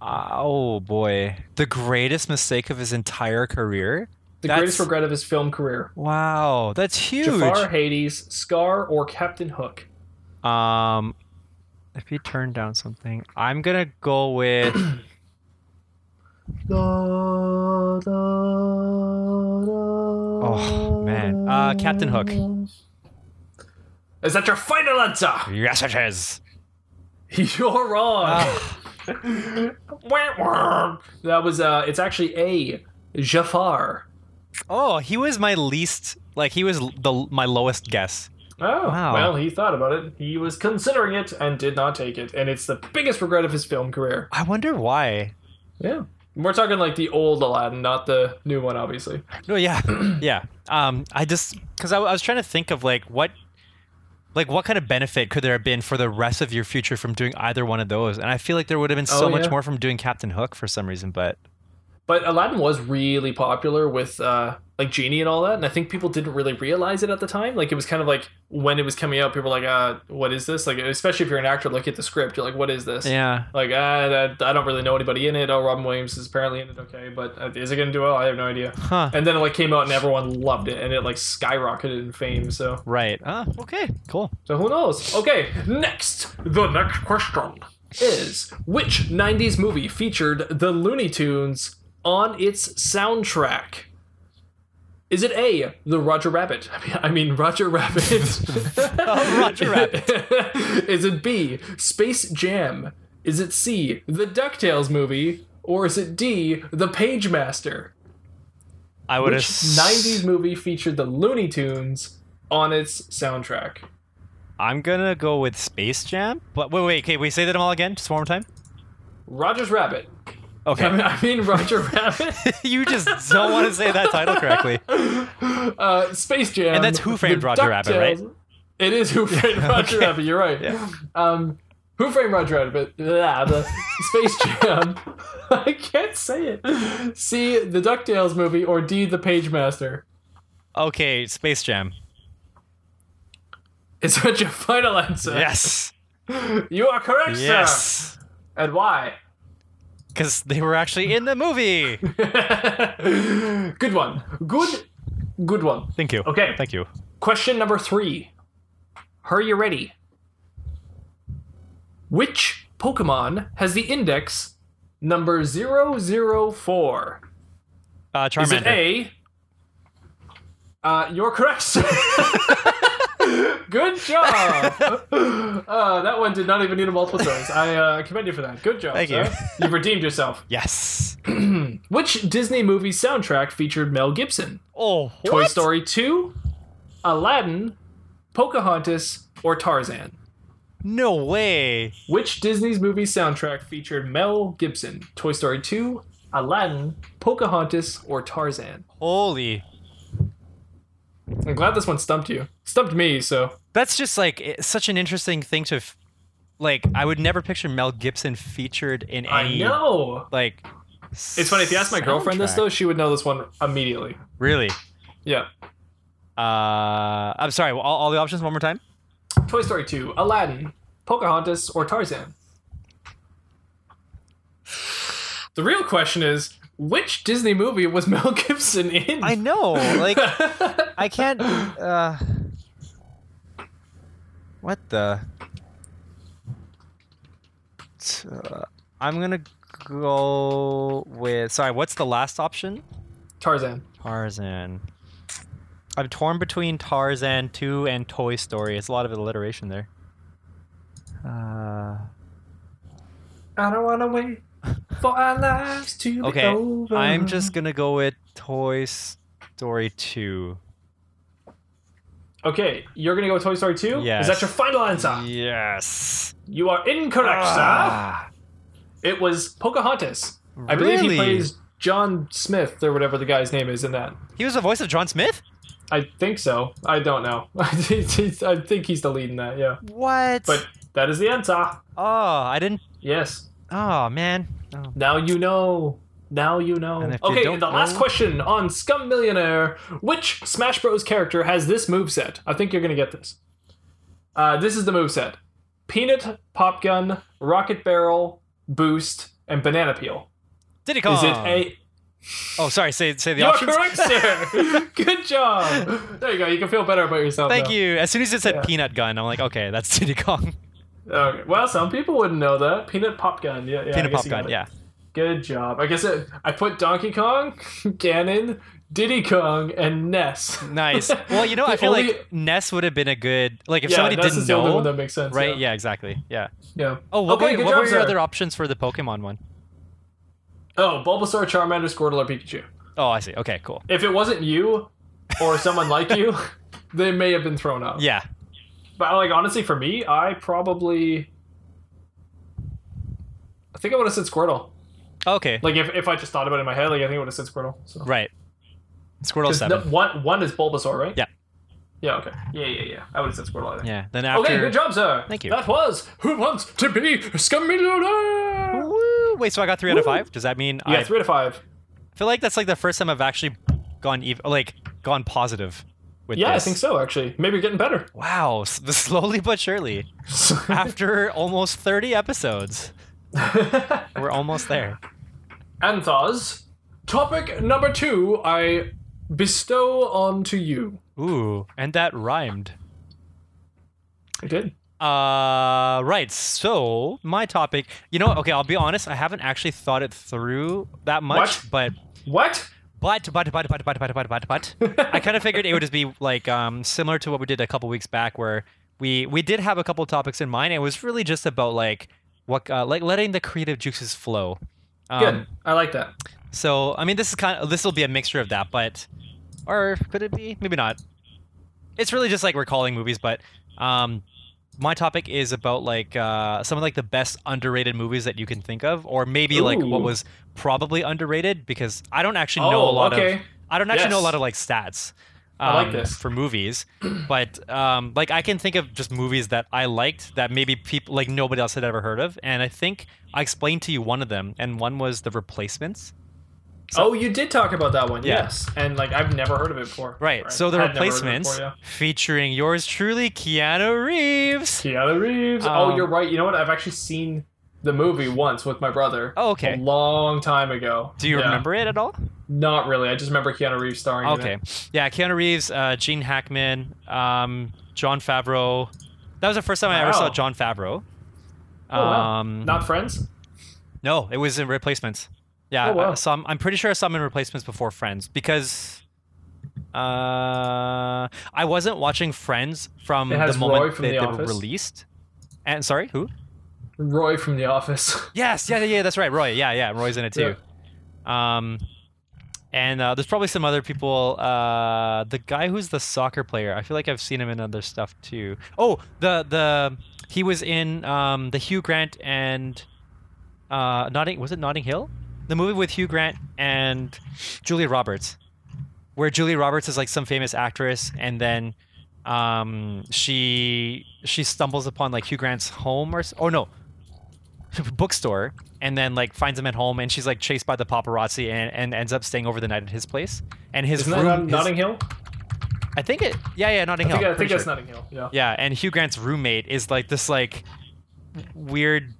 [SPEAKER 1] oh boy, the greatest mistake of his entire career.
[SPEAKER 4] The
[SPEAKER 1] That's-
[SPEAKER 4] greatest regret of his film career:
[SPEAKER 1] Wow, that's huge.
[SPEAKER 4] Jafar, Hades, Scar, or Captain Hook.
[SPEAKER 1] Um, if he turned down something, I'm gonna go with. oh man, uh, Captain Hook.
[SPEAKER 4] Is that your final answer?
[SPEAKER 1] Yes, it is.
[SPEAKER 4] You're wrong.
[SPEAKER 1] Ah,
[SPEAKER 4] Wah, wah. that was uh, it's actually a Jafar.
[SPEAKER 1] oh, he was my least. Like he was the my lowest guess.
[SPEAKER 4] Oh,
[SPEAKER 1] Wow.
[SPEAKER 4] well, he thought about it. He was considering it and did not take it, and it's the biggest regret of his film career.
[SPEAKER 1] I wonder why.
[SPEAKER 4] Yeah. We're talking like the old Aladdin, not the new one, obviously.
[SPEAKER 1] No, yeah, yeah. Um, I just because I, I was trying to think of like what, like what kind of benefit could there have been for the rest of your future from doing either one of those, and I feel like there would have been so
[SPEAKER 4] Oh,
[SPEAKER 1] much more from doing Captain Hook for some reason, but
[SPEAKER 4] But Aladdin was really popular with uh, like Genie and all that, and I think people didn't really realize it at the time. Like it was kind of like when it was coming out, people were like, uh, "What is this?" Like especially if you're an actor, look at the script, you're like, "What is this?"
[SPEAKER 1] yeah,
[SPEAKER 4] Like ah, that, I don't really know anybody in it. Oh, Robin Williams is apparently in it. Okay, but uh, is it gonna do well? I have no idea.
[SPEAKER 1] huh?
[SPEAKER 4] And then it like came out and everyone loved it, and it like skyrocketed in fame. So
[SPEAKER 1] Right. Ah, okay, cool.
[SPEAKER 4] So who knows? Okay, next. The next question is which 90s movie featured the Looney Tunes on its soundtrack? Is it A, the Roger Rabbit? I mean, I mean Roger Rabbit.
[SPEAKER 1] Oh, Roger Rabbit.
[SPEAKER 4] is it B, Space Jam? Is it C, the DuckTales movie? Or is it D, the Page Master?
[SPEAKER 1] I would
[SPEAKER 4] Which
[SPEAKER 1] have
[SPEAKER 4] 90s movie featured the Looney Tunes on its soundtrack?
[SPEAKER 1] I'm gonna go with Space Jam. But wait, wait, okay, we say them all again, just one more time.
[SPEAKER 4] Roger's Rabbit.
[SPEAKER 1] Okay.
[SPEAKER 4] I mean, I mean Roger Rabbit.
[SPEAKER 1] you just don't want to say that title correctly.
[SPEAKER 4] Uh, Space Jam.
[SPEAKER 1] And that's Who Framed Roger Rabbit, right?
[SPEAKER 4] It is Who Framed Roger
[SPEAKER 1] Okay.
[SPEAKER 4] Rabbit. You're right.
[SPEAKER 1] Yeah.
[SPEAKER 4] Um, Who Framed Roger Rabbit? Blah, the Space Jam. I can't say it. C. The Ducktales movie, or D. The Page Master.
[SPEAKER 1] Okay, Space Jam.
[SPEAKER 4] Is that your final answer?
[SPEAKER 1] Yes.
[SPEAKER 4] You are correct,
[SPEAKER 1] Yes.
[SPEAKER 4] sir. And why?
[SPEAKER 1] Because they were actually in the movie.
[SPEAKER 4] good one. Good. Good one.
[SPEAKER 1] Thank you.
[SPEAKER 4] Okay.
[SPEAKER 1] Thank you.
[SPEAKER 4] Question number three. Are you ready? Which Pokemon has the index number 004?
[SPEAKER 1] Uh,
[SPEAKER 4] Is it A? Uh, you're correct. Good job. Uh, that one did not even need a multiple choice. I uh, commend you for that. Good job.
[SPEAKER 1] Thank
[SPEAKER 4] sir.
[SPEAKER 1] you.
[SPEAKER 4] You've redeemed yourself.
[SPEAKER 1] Yes.
[SPEAKER 4] Which Disney movie soundtrack featured Mel Gibson?
[SPEAKER 1] Oh,
[SPEAKER 4] Toy? Story 2, Aladdin, Pocahontas, or Tarzan?
[SPEAKER 1] No way.
[SPEAKER 4] Which Disney's movie soundtrack featured Mel Gibson? Toy Story 2, Aladdin, Pocahontas, or Tarzan?
[SPEAKER 1] Holy.
[SPEAKER 4] I'm glad this one stumped you. Stumped me, so.
[SPEAKER 1] That's just like it's such an interesting thing to, f- like. I would never picture Mel Gibson featured in any I
[SPEAKER 4] know.
[SPEAKER 1] Like.
[SPEAKER 4] It's funny, if you ask my girlfriend this, though, she would know this one immediately.
[SPEAKER 1] Really.
[SPEAKER 4] Yeah.
[SPEAKER 1] Uh, I'm sorry. All, all the options one more time.
[SPEAKER 4] Toy Story 2, Aladdin, Pocahontas, or Tarzan? The real question is which Disney movie was Mel Gibson in?
[SPEAKER 1] I know. Like, I can't. Uh, what the? Uh, I'm gonna go with. Sorry, what's the last option?
[SPEAKER 4] Tarzan.
[SPEAKER 1] Tarzan. I'm torn between Tarzan 2 and Toy Story. It's a lot of alliteration there. Uh,
[SPEAKER 4] I don't wanna wait for our lives to be
[SPEAKER 1] okay,
[SPEAKER 4] over.
[SPEAKER 1] I'm just gonna go with Toy Story 2.
[SPEAKER 4] Okay, you're gonna go with Toy Story 2?
[SPEAKER 1] Yes.
[SPEAKER 4] Is that your final answer?
[SPEAKER 1] Yes.
[SPEAKER 4] You are incorrect,
[SPEAKER 1] Ah,
[SPEAKER 4] sir. It was Pocahontas. I believe he plays John Smith or whatever the guy's name is in that.
[SPEAKER 1] he was the voice of John Smith?
[SPEAKER 4] I think so. I don't know. I think he's the lead in that, yeah.
[SPEAKER 1] What?
[SPEAKER 4] But that is the answer.
[SPEAKER 1] oh, I didn't.
[SPEAKER 4] Yes.
[SPEAKER 1] Oh, man. Oh.
[SPEAKER 4] Now you know. Now you know.
[SPEAKER 1] And if you
[SPEAKER 4] Okay,
[SPEAKER 1] don't
[SPEAKER 4] the last question on Scum Millionaire. Which Smash Bros. character has this moveset? I think you're going to get this. Uh, this is the moveset Peanut, Pop Gun, Rocket Barrel, Boost, and Banana Peel.
[SPEAKER 1] Diddy Kong.
[SPEAKER 4] Is it a.
[SPEAKER 1] Oh, sorry. Say say the
[SPEAKER 4] You're
[SPEAKER 1] options.
[SPEAKER 4] correct, sir! Good job! There you go. You can feel better about yourself.
[SPEAKER 1] Thank
[SPEAKER 4] now.
[SPEAKER 1] you. As soon as it said
[SPEAKER 4] Yeah.
[SPEAKER 1] peanut gun, I'm like, okay, that's Diddy Kong.
[SPEAKER 4] Okay. Well, some people wouldn't know that. Peanut Pop Gun. Yeah, yeah.
[SPEAKER 1] Peanut pop gun. Yeah.
[SPEAKER 4] Good job. I guess it, I put Donkey Kong, Ganon, Diddy Kong, and Ness.
[SPEAKER 1] Nice. Well, you know, I feel
[SPEAKER 4] only-
[SPEAKER 1] like Ness would have been a good like if
[SPEAKER 4] yeah,
[SPEAKER 1] somebody
[SPEAKER 4] Ness
[SPEAKER 1] didn't
[SPEAKER 4] is the only one that makes sense.
[SPEAKER 1] right?
[SPEAKER 4] Yeah.
[SPEAKER 1] Yeah, exactly. Yeah.
[SPEAKER 4] yeah.
[SPEAKER 1] Oh, what,
[SPEAKER 4] okay,
[SPEAKER 1] were, what
[SPEAKER 4] job,
[SPEAKER 1] were your
[SPEAKER 4] sir.
[SPEAKER 1] other options for the Pokemon one?
[SPEAKER 4] Oh, Bulbasaur, Charmander, Squirtle, or Pikachu.
[SPEAKER 1] Oh, I see. Okay, cool.
[SPEAKER 4] If it wasn't you or someone like you, they may have been thrown out.
[SPEAKER 1] Yeah.
[SPEAKER 4] But like honestly, for me, I probably, I think I would have said Squirtle.
[SPEAKER 1] Okay.
[SPEAKER 4] Like if, if I just thought about it in my head, like I think I would have said Squirtle. So.
[SPEAKER 1] right. Squirtle seven.
[SPEAKER 4] no- one one is Bulbasaur, right?
[SPEAKER 1] Yeah.
[SPEAKER 4] Yeah. Okay. Yeah, yeah, yeah. I would have said Squirtle. Think.
[SPEAKER 1] Yeah. Then after.
[SPEAKER 4] Okay, good job, sir.
[SPEAKER 1] Thank you.
[SPEAKER 4] That was Who Wants to Be a Scamillionaire?
[SPEAKER 1] Woo! Wait, so I got three out of five. Does that mean I
[SPEAKER 4] Yeah,
[SPEAKER 1] I
[SPEAKER 4] three to five.
[SPEAKER 1] I feel like that's like the first time I've actually gone ev- like gone positive
[SPEAKER 4] Yeah,
[SPEAKER 1] this.
[SPEAKER 4] I think so. Actually, maybe you're getting better.
[SPEAKER 1] Wow, slowly but surely. After almost 30 episodes, we're almost there.
[SPEAKER 4] Anthos, topic number two, I bestow onto you.
[SPEAKER 1] Ooh, and that rhymed.
[SPEAKER 4] I did.
[SPEAKER 1] Uh, right. So my topic, you know, okay, I'll be honest. I haven't actually thought it through that much,
[SPEAKER 4] What?
[SPEAKER 1] but
[SPEAKER 4] What?
[SPEAKER 1] But but but but but but but but but I kind of figured it would just be like um similar to what we did a couple weeks back, where we we did have a couple topics in mind. It was really just about like what uh, like letting the creative juices flow. Um,
[SPEAKER 4] Good. I like that.
[SPEAKER 1] So I mean, this is kind of this will be a mixture of that, but or could it be? Maybe not. It's really just like recalling movies, but um, my topic is about like uh, some of like the best underrated movies that you can think of, or maybe like what was probably underrated because I don't actually know
[SPEAKER 4] Oh,
[SPEAKER 1] a lot
[SPEAKER 4] okay.
[SPEAKER 1] of I don't actually know a lot of like stats.
[SPEAKER 4] I like
[SPEAKER 1] um,
[SPEAKER 4] this.
[SPEAKER 1] for movies, but um, like I can think of just movies that I liked that maybe people like nobody else had ever heard of, and I think I explained to you one of them, and one was The Replacements.
[SPEAKER 4] Oh, you did talk about that one,
[SPEAKER 1] Yeah.
[SPEAKER 4] yes. And like I've never heard of it before.
[SPEAKER 1] Right. So the
[SPEAKER 4] Had never heard of it
[SPEAKER 1] replacements
[SPEAKER 4] before, yeah.
[SPEAKER 1] featuring yours truly, Keanu Reeves.
[SPEAKER 4] Keanu Reeves.
[SPEAKER 1] Um,
[SPEAKER 4] oh, you're right. You know what? I've actually seen the movie once with my brother.
[SPEAKER 1] Oh, okay.
[SPEAKER 4] A long time ago.
[SPEAKER 1] Do you
[SPEAKER 4] Yeah.
[SPEAKER 1] remember it at all?
[SPEAKER 4] Not really. I just remember Keanu Reeves starring in
[SPEAKER 1] Okay. Yeah, Keanu Reeves, uh, Gene Hackman, um, Jon Favreau. That was the first time I ever saw Jon Favreau.
[SPEAKER 4] Oh, wow.
[SPEAKER 1] Um,
[SPEAKER 4] Not Friends?
[SPEAKER 1] no, it was in Replacements. Yeah,
[SPEAKER 4] Oh, wow.
[SPEAKER 1] I saw him- I'm pretty sure I saw him in Replacements before Friends because uh, I wasn't watching Friends from the moment
[SPEAKER 4] Roy from
[SPEAKER 1] they,
[SPEAKER 4] The
[SPEAKER 1] they were
[SPEAKER 4] Office.
[SPEAKER 1] released. And sorry, who?
[SPEAKER 4] Roy from The Office.
[SPEAKER 1] Yes, yeah, yeah, yeah, that's right. Roy. Yeah, yeah, Roy's in it too. Um, and uh, there's probably some other people. Uh, the guy who's the soccer player. I feel like I've seen him in other stuff too. Oh, the the he was in um, the Hugh Grant and uh, Notting. Was it Notting Hill? The movie with Hugh Grant and Julia Roberts, where Julia Roberts is like some famous actress, and then um, she she stumbles upon like Hugh Grant's home or oh no bookstore and then like finds him at home and she's like chased by the paparazzi and, and ends up staying over the night at his place and his
[SPEAKER 4] Isn't that
[SPEAKER 1] room his-
[SPEAKER 4] Notting Hill?
[SPEAKER 1] I think it yeah yeah Notting
[SPEAKER 4] I think,
[SPEAKER 1] Hill
[SPEAKER 4] I think
[SPEAKER 1] pretty
[SPEAKER 4] that's. Notting Hill. Yeah.
[SPEAKER 1] yeah and Hugh Grant's roommate is like this like weird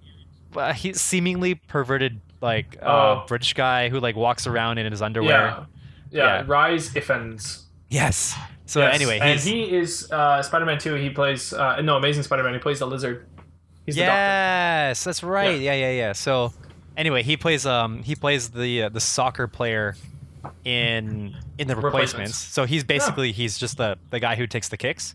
[SPEAKER 1] uh, he seemingly perverted like uh,
[SPEAKER 4] Oh.
[SPEAKER 1] British guy who like walks around in his underwear
[SPEAKER 4] Yeah. Yeah.
[SPEAKER 1] Yeah.
[SPEAKER 4] Rhys Ifans.
[SPEAKER 1] yes so
[SPEAKER 4] Yes.
[SPEAKER 1] anyway
[SPEAKER 4] and he is uh, Spider-Man 2. He plays uh, no Amazing Spider-Man. He plays the lizard. He's the doctor.
[SPEAKER 1] yes that's right yeah yeah yeah so anyway he plays um he plays the uh, the soccer player in in the replacements,
[SPEAKER 4] Replacements.
[SPEAKER 1] so he's basically he's just the the guy who takes the kicks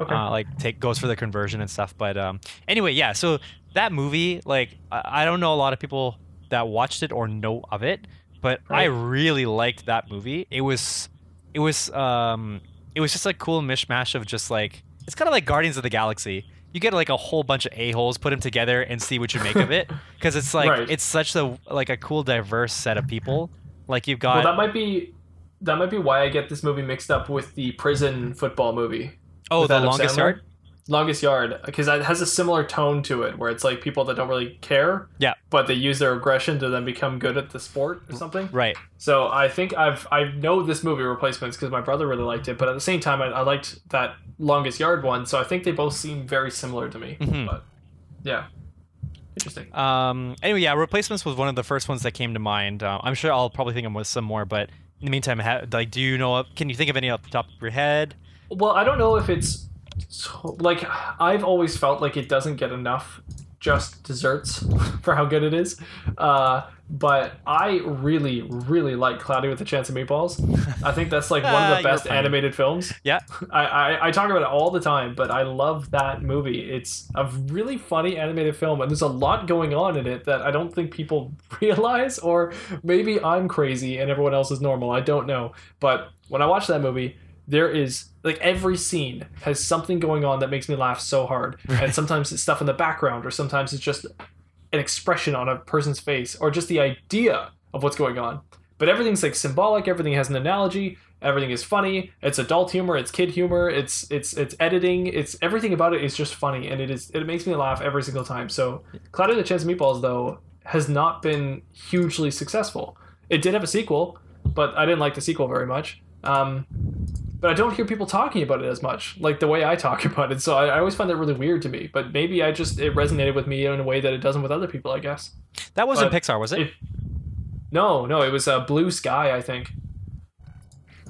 [SPEAKER 4] Okay.
[SPEAKER 1] uh, like take goes for the conversion and stuff but um anyway yeah so that movie like i, I don't know a lot of people that watched it or know of it but i really liked that movie it was it was um it was just a cool mishmash of just like it's kind of like guardians of the galaxy you get like a whole bunch of a-holes put them together and see what you make of it because it's like
[SPEAKER 4] Right.
[SPEAKER 1] it's such a like a cool diverse set of people like you've got
[SPEAKER 4] well, that might be that might be why I get this movie mixed up with the prison football movie.
[SPEAKER 1] oh the
[SPEAKER 4] Adam
[SPEAKER 1] longest
[SPEAKER 4] Sandler.
[SPEAKER 1] yard
[SPEAKER 4] Longest Yard, because it has a similar tone to it, where it's like people that don't really care,
[SPEAKER 1] yeah
[SPEAKER 4] but they use their aggression to then become good at the sport or something.
[SPEAKER 1] right
[SPEAKER 4] So I think I've I know this movie Replacements because my brother really liked it, but at the same time I, I liked that Longest Yard one. So I think they both seem very similar to me.
[SPEAKER 1] Mhm.
[SPEAKER 4] But yeah, interesting.
[SPEAKER 1] Um. Anyway, yeah, replacements was one of the first ones that came to mind. Uh, I'm sure I'll probably think of some more, but in the meantime, ha- like, do you know? Can you think of any off the top of your head?
[SPEAKER 4] Well, I don't know if it's so, like I've always felt like it doesn't get enough just desserts for how good it is. Uh, but I really, really like Cloudy with a Chance of Meatballs. I think that's like one of the best animated films.
[SPEAKER 1] Yeah.
[SPEAKER 4] I, I, I talk about it all the time, but I love that movie. It's a really funny animated film, and there's a lot going on in it that I don't think people realize, or maybe I'm crazy and everyone else is normal. I don't know. But when I watch that movie, there is like every scene has something going on that makes me laugh so hard, and sometimes it's stuff in the background, or sometimes it's just an expression on a person's face, or just the idea of what's going on. But everything's like symbolic. Everything has an analogy. Everything is funny. It's adult humor. It's kid humor. It's it's it's editing. It's everything about it is just funny, and it is it makes me laugh every single time. So, Cloudy with a Chance of Meatballs though has not been hugely successful. It did have a sequel, but I didn't like the sequel very much. Um, but I don't hear people talking about it as much, like the way I talk about it. So I, I always find that really weird to me. But maybe I just it resonated with me in a way that it doesn't with other people. I guess.
[SPEAKER 1] That wasn't
[SPEAKER 4] But
[SPEAKER 1] Pixar, was it?
[SPEAKER 4] it- No, no, it was uh, Blue Sky, I think.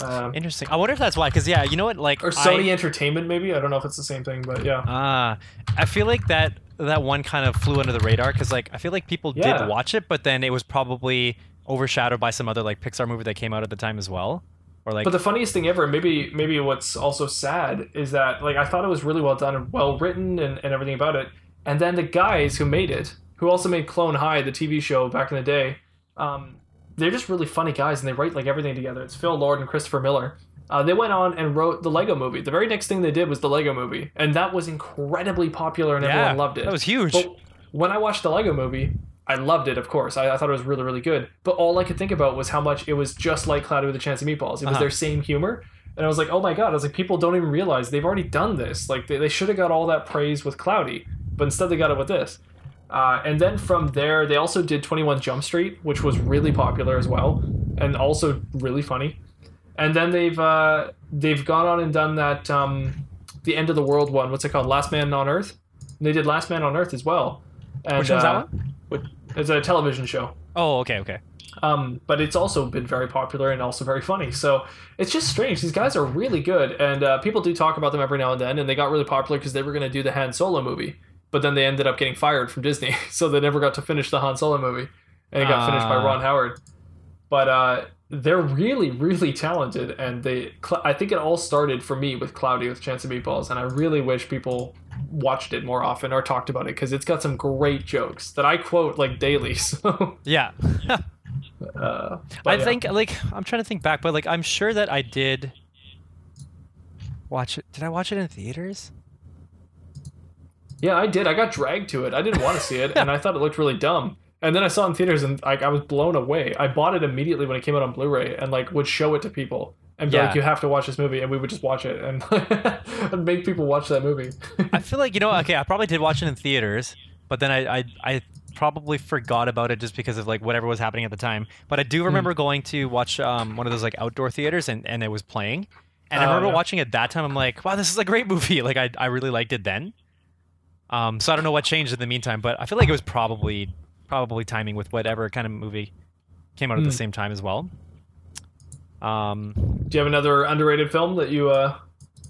[SPEAKER 4] Um,
[SPEAKER 1] Interesting. I wonder if that's why. Because yeah, you know what? Like
[SPEAKER 4] or Sony
[SPEAKER 1] I,
[SPEAKER 4] Entertainment, maybe. I don't know if it's the same thing, but yeah.
[SPEAKER 1] Ah, I feel like that that one kind of flew under the radar because like I feel like people
[SPEAKER 4] Yeah.
[SPEAKER 1] did watch it, but then it was probably overshadowed by some other like Pixar movie that came out at the time as well, or like
[SPEAKER 4] But the funniest thing ever, maybe maybe what's also sad is that like I thought it was really well done and well written and, and everything about it. And then the guys who made it, who also made Clone High, the TV show back in the day, um, they're just really funny guys and they write like everything together. It's Phil Lord and Christopher Miller. Uh, they went on and wrote the Lego movie. The very next thing they did was the Lego movie, and that was incredibly popular and
[SPEAKER 1] yeah,
[SPEAKER 4] everyone loved it.
[SPEAKER 1] That was huge.
[SPEAKER 4] But when I watched the Lego movie, I loved it, of course. I, I thought it was really, really good. But all I could think about was how much it was just like Cloudy with a Chance of Meatballs. It was
[SPEAKER 1] Uh-huh.
[SPEAKER 4] their same humor. And I was like, oh my god. I was like, people don't even realize they've already done this. Like, they, they should have got all that praise with Cloudy, but instead they got it with this. Uh, and then from there, they also did 21 Jump Street, which was really popular as well, and also really funny. And then they've uh, they've gone on and done that um, the end of the world one. What's it called? Last Man on Earth. And they did Last Man on Earth as well. And,
[SPEAKER 1] Which one's that
[SPEAKER 4] uh,
[SPEAKER 1] one?
[SPEAKER 4] It's a television show.
[SPEAKER 1] oh, okay, okay.
[SPEAKER 4] Um, but it's also been very popular and also very funny. So it's just strange. These guys are really good, and uh, people do talk about them every now and then. And they got really popular because they were going to do the Han Solo movie, but then they ended up getting fired from Disney, so they never got to finish the Han Solo movie, and it got finished by
[SPEAKER 1] Ah.
[SPEAKER 4] Ron Howard. But uh, they're really, really talented, and they. I think it all started for me with Cloudy with Chance of Meatballs, and I really wish people watched it more often or talked about it because it's got some great jokes that I quote like daily. So.
[SPEAKER 1] Yeah.
[SPEAKER 4] Uh,
[SPEAKER 1] I
[SPEAKER 4] yeah.
[SPEAKER 1] think like I'm trying to think back, but like I'm sure that I did watch it. Did I watch it in theaters?
[SPEAKER 4] Yeah, I did. I got dragged to it. I didn't want to see it, and I thought it looked really dumb. And then I saw it in theaters, and like I was blown away. I bought it immediately when it came out on Blu-ray, and like would show it to people and be
[SPEAKER 1] Yeah.
[SPEAKER 4] like, "You have to watch this movie," and we would just watch it and, and make people watch that movie.
[SPEAKER 1] I feel like you know. Okay, I probably did watch it in theaters, but then I I, I probably forgot about it just because of like whatever was happening at the time. But I do
[SPEAKER 4] Hmm.
[SPEAKER 1] remember going to watch um, one of those like outdoor theaters, and, and it was playing. And I
[SPEAKER 4] Oh,
[SPEAKER 1] remember
[SPEAKER 4] yeah.
[SPEAKER 1] watching it that time. I'm like, wow, this is a great movie. Like I I really liked it then. Um, so I don't know what changed in the meantime, but I feel like it was probably probably timing with whatever kind of movie came out at the
[SPEAKER 4] Hmm.
[SPEAKER 1] same time as well. Um,
[SPEAKER 4] Do you have another underrated film that you uh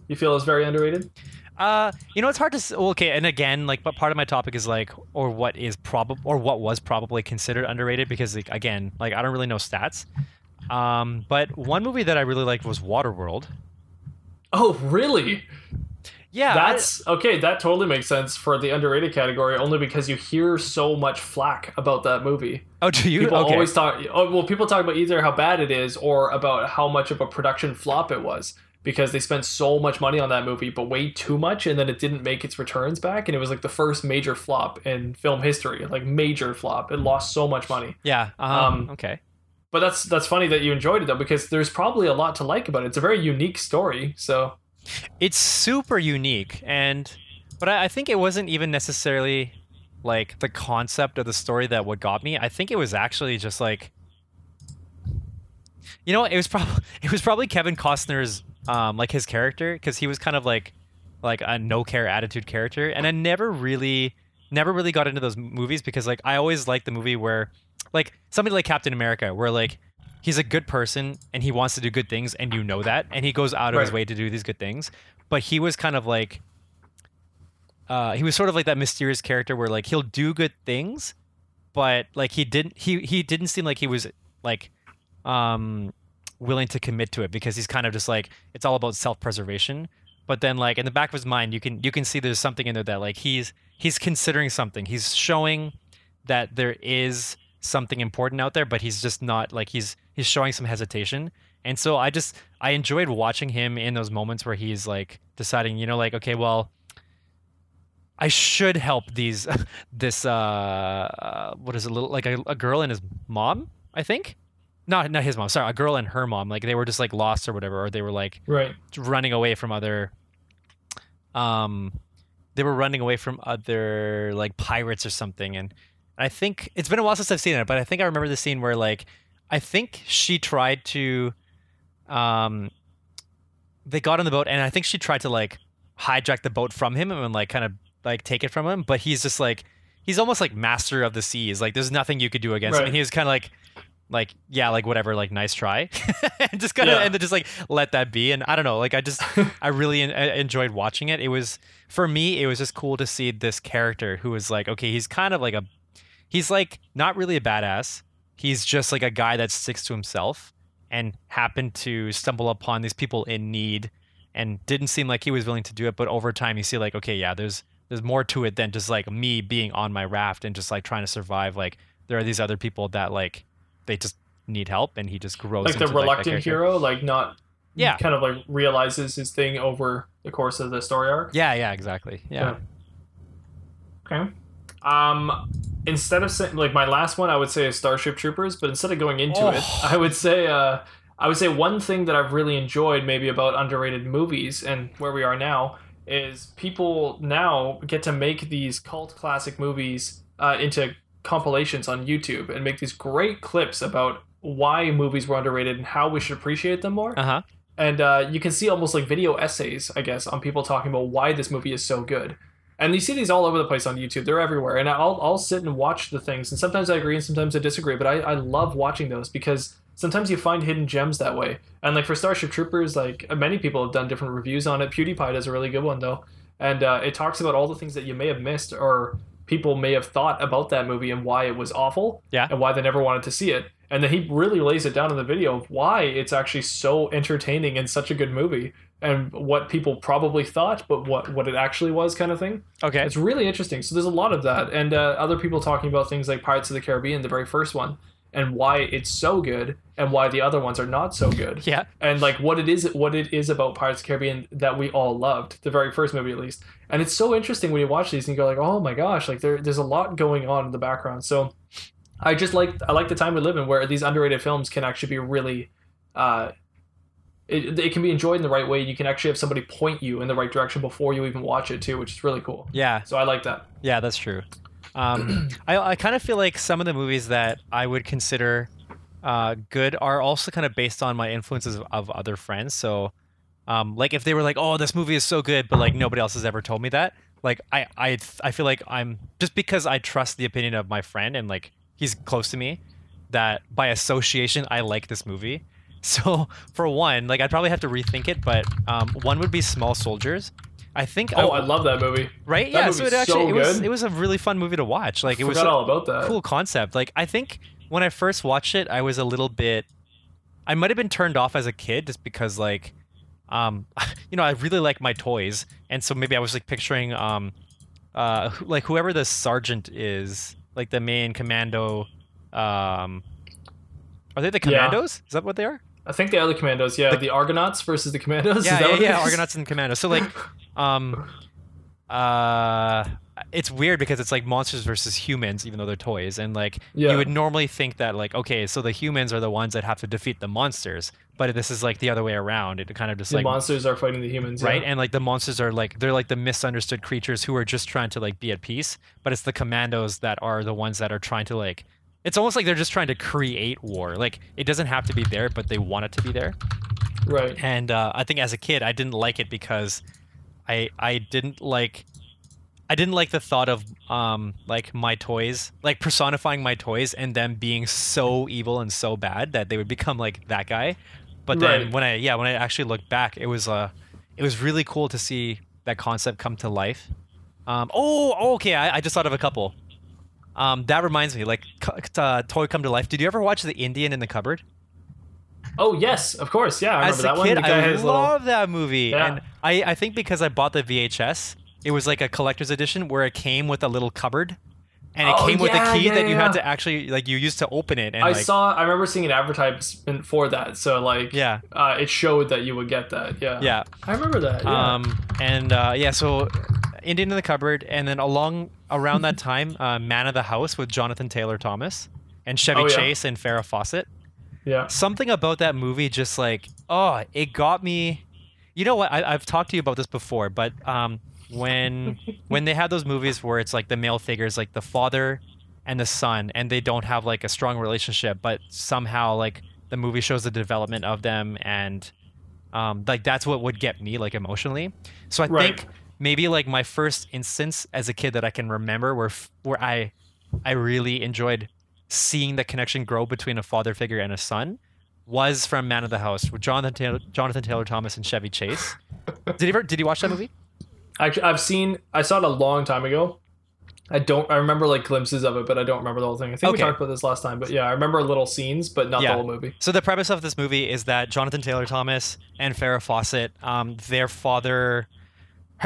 [SPEAKER 4] you feel is very underrated?
[SPEAKER 1] Uh, you know, it's hard to. s- well, Okay, and again, like, but part of my topic is like, or what is probably, or what was probably considered underrated because, like, again, like, I don't really know stats. Um, but one movie that I really liked was Waterworld.
[SPEAKER 4] Oh, really?
[SPEAKER 1] Yeah, I-
[SPEAKER 4] That's okay. That totally makes sense for the underrated category, only because you hear so much flack about that movie.
[SPEAKER 1] oh, do you?
[SPEAKER 4] People
[SPEAKER 1] okay.
[SPEAKER 4] always talk. Oh, well, people talk about either how bad it is or about how much of a production flop it was because they spent so much money on that movie, but way too much, and then it didn't make its returns back, and it was like the first major flop in film history, like major flop. It lost so much money.
[SPEAKER 1] yeah. Um,
[SPEAKER 4] Um,
[SPEAKER 1] okay.
[SPEAKER 4] But that's that's funny that you enjoyed it though, because there's probably a lot to like about it. It's a very unique story. So
[SPEAKER 1] It's super unique, and but I, I think it wasn't even necessarily like the concept of the story that what got me. I think it was actually just like, you know, it was probably it was probably Kevin Costner's um like his character because he was kind of like like a no care attitude character, and I never really never really got into those movies because like I always liked the movie where like somebody like Captain America where like he's a good person and he wants to do good things and you know that and he goes out of his way to do these good things. But he was kind of like uh, he was sort of like that mysterious character where like he'll do good things but like he didn't he he didn't seem like he was like um willing to commit to it because he's kind of just like it's all about self-preservation. But then like in the back of his mind you can you can see there's something in there that like he's he's considering something. He's showing that there is something important out there but he's just not like he's he's showing some hesitation. And so i just i enjoyed watching him in those moments where he's like deciding you know like okay well I should help these this uh, uh what is it little like a, a girl and his mom I think? Not not his mom sorry a girl and her mom. Like they were just like lost or whatever or they were like
[SPEAKER 4] right,
[SPEAKER 1] running away from other um they were running away from other like pirates or something. And I think it's been a while since I've seen it but I think I remember the scene where like I think she tried to um they got on the boat and I think she tried to like hijack the boat from him and like kind of like take it from him but he's just like he's almost like master of the seas. Like there's nothing you could do against him. And he was kind of like like yeah like whatever like nice try. And just kind of
[SPEAKER 4] Yeah.
[SPEAKER 1] and then just like let that be and i don't know like i just i really en- uh, enjoyed watching it. It was for me it was just cool to see this character who was like okay he's kind of like a he's like not really a badass he's just like a guy that sticks to himself and happened to stumble upon these people in need and didn't seem like he was willing to do it but over time you see like okay yeah there's there's more to it than just like me being on my raft and just like trying to survive like there are these other people that like they just need help and he just grows
[SPEAKER 4] like the reluctant
[SPEAKER 1] character.
[SPEAKER 4] hero, like not
[SPEAKER 1] Yeah.
[SPEAKER 4] kind of like realizes his thing over the course of the story arc.
[SPEAKER 1] yeah yeah exactly yeah,
[SPEAKER 4] Okay. Um, instead of saying like my last one, I would say is Starship Troopers, but instead of going into it,
[SPEAKER 1] Oh.
[SPEAKER 4] I would say uh, I would say one thing that I've really enjoyed maybe about underrated movies and where we are now is people now get to make these cult classic movies uh, into compilations on YouTube and make these great clips about why movies were underrated and how we should appreciate them more
[SPEAKER 1] uh-huh
[SPEAKER 4] and uh, you can see almost like video essays, I guess, on people talking about why this movie is so good. And you see these all over the place on YouTube. They're everywhere, and I'll I'll sit and watch the things. And sometimes I agree, and sometimes I disagree. But I, I love watching those because sometimes you find hidden gems that way. And like for Starship Troopers, like many people have done different reviews on it. PewDiePie does a really good one though, and uh, it talks about all the things that you may have missed or people may have thought about that movie and why it was awful
[SPEAKER 1] Yeah.
[SPEAKER 4] and why they never wanted to see it. And then he really lays it down in the video of why it's actually so entertaining and such a good movie and what people probably thought, but what, what it actually was kind of thing.
[SPEAKER 1] okay
[SPEAKER 4] It's really interesting. So there's a lot of that. And uh, other people talking about things like Pirates of the Caribbean, the very first one, and why it's so good and why the other ones are not so good
[SPEAKER 1] yeah
[SPEAKER 4] and like what it is what it is about Pirates of the Caribbean that we all loved, the very first movie at least. And it's so interesting when you watch these and you go like, "Oh my gosh, like there there's a lot going on in the background." So I just like I like the time we live in where these underrated films can actually be really uh it, it can be enjoyed in the right way. You can actually have somebody point you in the right direction before you even watch it too, which is really cool.
[SPEAKER 1] yeah
[SPEAKER 4] So I like that.
[SPEAKER 1] Yeah, that's true. Um, I, I kind of feel like some of the movies that I would consider uh, good are also kind of based on my influences of, of other friends. So, um, like if they were like, "Oh, this movie is so good," but like nobody else has ever told me that, like I I I feel like I'm just because I trust the opinion of my friend and like he's close to me, that by association I like this movie. So for one, like I'd probably have to rethink it, but um, one would be Small Soldiers. I think
[SPEAKER 4] Oh,
[SPEAKER 1] I,
[SPEAKER 4] I love that movie.
[SPEAKER 1] right
[SPEAKER 4] That
[SPEAKER 1] yeah so it
[SPEAKER 4] movie's so
[SPEAKER 1] it was
[SPEAKER 4] good.
[SPEAKER 1] it was a really fun movie to watch like it was
[SPEAKER 4] Forgot
[SPEAKER 1] a
[SPEAKER 4] all about that.
[SPEAKER 1] cool concept like i think when i first watched it i was a little bit i might have been turned off as a kid just because like um you know i really like my toys and so maybe i was like picturing um uh like whoever the sergeant is like the main commando um are they the
[SPEAKER 4] Yeah.
[SPEAKER 1] commandos is that what they are
[SPEAKER 4] I think the other commandos, yeah, the, Argonauts versus the commandos.
[SPEAKER 1] yeah yeah, yeah argonauts and commandos so like um uh it's weird because it's like monsters versus humans even though they're toys and like
[SPEAKER 4] Yeah.
[SPEAKER 1] you would normally think that like okay so the humans are the ones that have to defeat the monsters but this is like the other way around it kind of just
[SPEAKER 4] the
[SPEAKER 1] like
[SPEAKER 4] monsters are fighting the humans,
[SPEAKER 1] right
[SPEAKER 4] yeah.
[SPEAKER 1] and like the monsters are like they're like the misunderstood creatures who are just trying to like be at peace but it's the commandos that are the ones that are trying to like it's almost like they're just trying to create war like it doesn't have to be there but they want it to be there
[SPEAKER 4] right.
[SPEAKER 1] and uh, I think as a kid I didn't like it because I I didn't like I didn't like the thought of um like my toys like personifying my toys and them being so evil and so bad that they would become like that guy. But then
[SPEAKER 4] Right.
[SPEAKER 1] when I yeah when I actually looked back it was uh it was really cool to see that concept come to life. Um oh okay I, I just thought of a couple. Um that reminds me like uh, toy come to life. Did you ever watch the Indian in the cupboard?
[SPEAKER 4] Oh yes, of course. Yeah, I remember
[SPEAKER 1] As
[SPEAKER 4] that
[SPEAKER 1] a
[SPEAKER 4] one.
[SPEAKER 1] kid,
[SPEAKER 4] The
[SPEAKER 1] I
[SPEAKER 4] his little-
[SPEAKER 1] love that movie,
[SPEAKER 4] Yeah.
[SPEAKER 1] and I, I think because I bought the VHS, it was like a collector's edition where it came with a little cupboard, and it
[SPEAKER 4] Oh,
[SPEAKER 1] came with a key
[SPEAKER 4] yeah,
[SPEAKER 1] that you had to actually like you used to open it. And
[SPEAKER 4] I
[SPEAKER 1] like,
[SPEAKER 4] saw. I remember seeing an advertisement for that. So like,
[SPEAKER 1] Yeah.
[SPEAKER 4] uh, it showed that you would get that. Yeah,
[SPEAKER 1] Yeah.
[SPEAKER 4] I remember that. Yeah.
[SPEAKER 1] Um, and uh, yeah, so Indian in the cupboard, and then along around that time, uh, Man of the House with Jonathan Taylor Thomas and Chevy
[SPEAKER 4] Oh, yeah.
[SPEAKER 1] Chase and Farrah Fawcett.
[SPEAKER 4] yeah.
[SPEAKER 1] something about that movie just like oh it got me you know what I, i've talked to you about this before but um when when they have those movies where it's like the male figures like the father and the son and they don't have like a strong relationship but somehow like the movie shows the development of them and um like that's what would get me like emotionally so i
[SPEAKER 4] Right.
[SPEAKER 1] think maybe like my first instance as a kid that i can remember where where i i really enjoyed seeing the connection grow between a father figure and a son was from Man of the House with Jonathan Taylor, Jonathan Taylor Thomas and Chevy Chase. did you ever did you watch that movie?
[SPEAKER 4] Actually, I've seen. I saw it a long time ago. I don't. I remember like glimpses of it, but I don't remember the whole thing. I think
[SPEAKER 1] Okay.
[SPEAKER 4] we talked about this last time, but yeah, I remember little scenes, but not
[SPEAKER 1] Yeah.
[SPEAKER 4] the whole movie.
[SPEAKER 1] So the premise of this movie is that Jonathan Taylor Thomas and Farrah Fawcett, um, their father,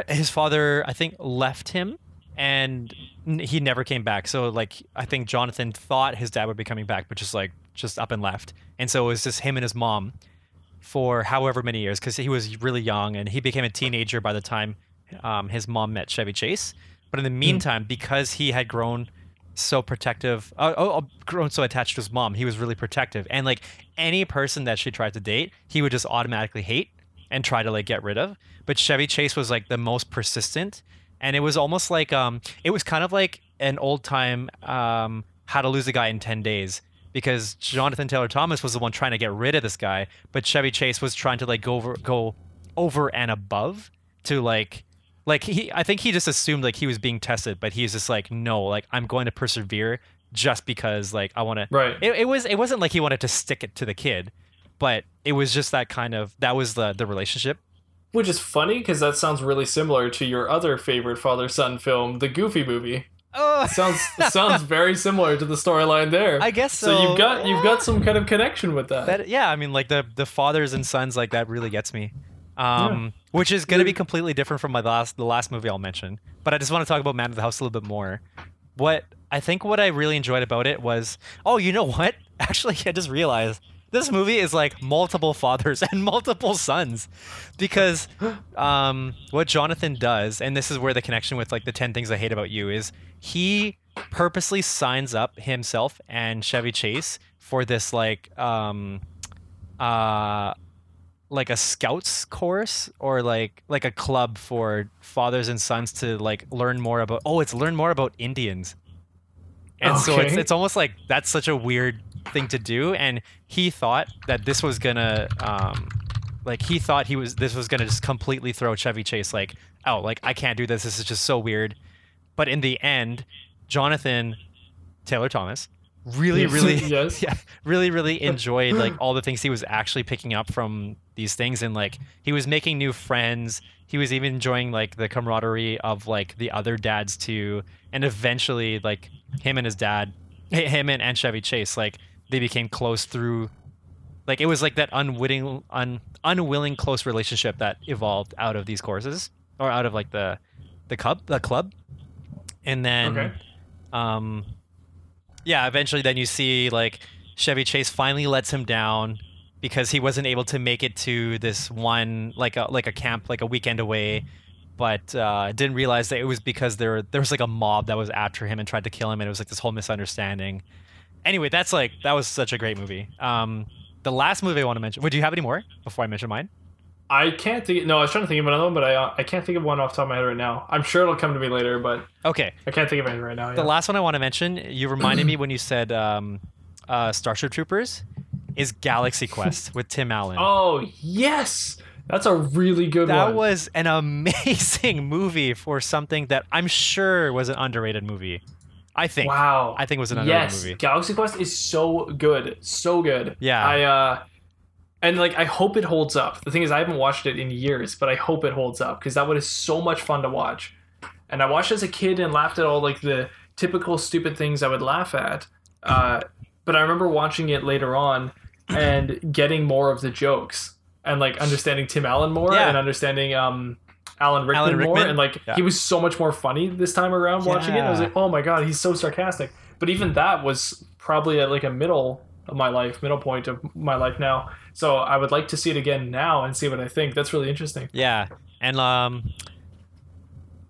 [SPEAKER 1] his father, I think, left him, and he never came back. So like, I think Jonathan thought his dad would be coming back, but just like just up and left. And so it was just him and his mom for however many years because he was really young and he became a teenager by the time um, his mom met Chevy Chase. But in the meantime, because he had grown so protective, uh, oh, oh, grown so attached to his mom, he was really protective. And like any person that she tried to date, he would just automatically hate and try to like get rid of. But Chevy Chase was like the most persistent, and it was almost like um, it was kind of like an old time um, How to Lose a Guy in Ten Days. Because Jonathan Taylor Thomas was the one trying to get rid of this guy, but Chevy Chase was trying to like go over, go over and above to like like he i think he just assumed like he was being tested but he's just like no like i'm going to persevere just because like i want to
[SPEAKER 4] Right.
[SPEAKER 1] it, it was it wasn't like he wanted to stick it to the kid but it was just that kind of that was the the relationship
[SPEAKER 4] Which is funny because that sounds really similar to your other favorite father son film, the Goofy movie.
[SPEAKER 1] oh
[SPEAKER 4] Sounds sounds very similar to the storyline there.
[SPEAKER 1] i guess
[SPEAKER 4] so.
[SPEAKER 1] so,
[SPEAKER 4] you've got you've got some kind of connection with that.
[SPEAKER 1] that yeah i mean like the the fathers and sons like that really gets me um which is going to be completely different from my last the last movie i'll mention but i just want to talk about man of the house a little bit more what i think what i really enjoyed about it was oh you know what actually i just realized this movie is like multiple fathers and multiple sons because um, what jonathan does and this is where the connection with like the 10 things i hate about you is he purposely signs up himself and chevy chase for this like um, uh, like a scouts course or like like a club for fathers and sons to like learn more about oh it's learn more about indians. And so it's it's almost like that's such a weird thing to do and he thought that this was gonna um like he thought he was this was gonna just completely throw chevy chase like oh like i can't do this. This is just so weird. But in the end jonathan taylor thomas really really
[SPEAKER 4] Yes.
[SPEAKER 1] yeah really really enjoyed like all the things he was actually picking up from these things. And like he was making new friends. He was even enjoying like the camaraderie of like the other dads too. And eventually like him and his dad him and, and chevy chase like they became close through like it was like that unwitting un, unwilling close relationship that evolved out of these courses or out of like the the club the club and then
[SPEAKER 4] Okay.
[SPEAKER 1] um yeah eventually then you see like chevy chase finally lets him down because he wasn't able to make it to this one like a like a camp like a weekend away but uh, didn't realize that it was because there there was like a mob that was after him and tried to kill him and it was like this whole misunderstanding anyway that's like that was such a great movie um the last movie i want to mention would you have any more before i mention mine
[SPEAKER 4] I can't think. No, I was trying to think of another one, but I uh, I can't think of one off the top of my head right now. I'm sure it'll come to me later, but
[SPEAKER 1] okay
[SPEAKER 4] I can't think of anything right now.
[SPEAKER 1] the
[SPEAKER 4] yeah.
[SPEAKER 1] last one i want to mention you reminded me when you said um uh starship troopers is galaxy quest with tim allen
[SPEAKER 4] Oh yes, that's a really good
[SPEAKER 1] That
[SPEAKER 4] one.
[SPEAKER 1] was an amazing movie for something that I'm sure was an underrated movie. I think.
[SPEAKER 4] wow.
[SPEAKER 1] I think it was an underrated
[SPEAKER 4] yes,
[SPEAKER 1] movie.
[SPEAKER 4] Galaxy Quest is so good, so good.
[SPEAKER 1] Yeah.
[SPEAKER 4] I uh, and like I hope it holds up. The thing is, I haven't watched it in years, but I hope it holds up because that one is so much fun to watch. And I watched as a kid and laughed at all like the typical stupid things I would laugh at. Uh, but I remember watching it later on and getting more of the jokes and like understanding Tim Allen more
[SPEAKER 1] Yeah.
[SPEAKER 4] and understanding um Alan Rickman,
[SPEAKER 1] Alan
[SPEAKER 4] more and like
[SPEAKER 1] Yeah.
[SPEAKER 4] he was so much more funny this time around watching it. I was like, oh my god, he's so sarcastic. But even that was probably at like a middle of my life, middle point of my life now. So I would like to see it again now and see what I think. That's really interesting.
[SPEAKER 1] Yeah. And um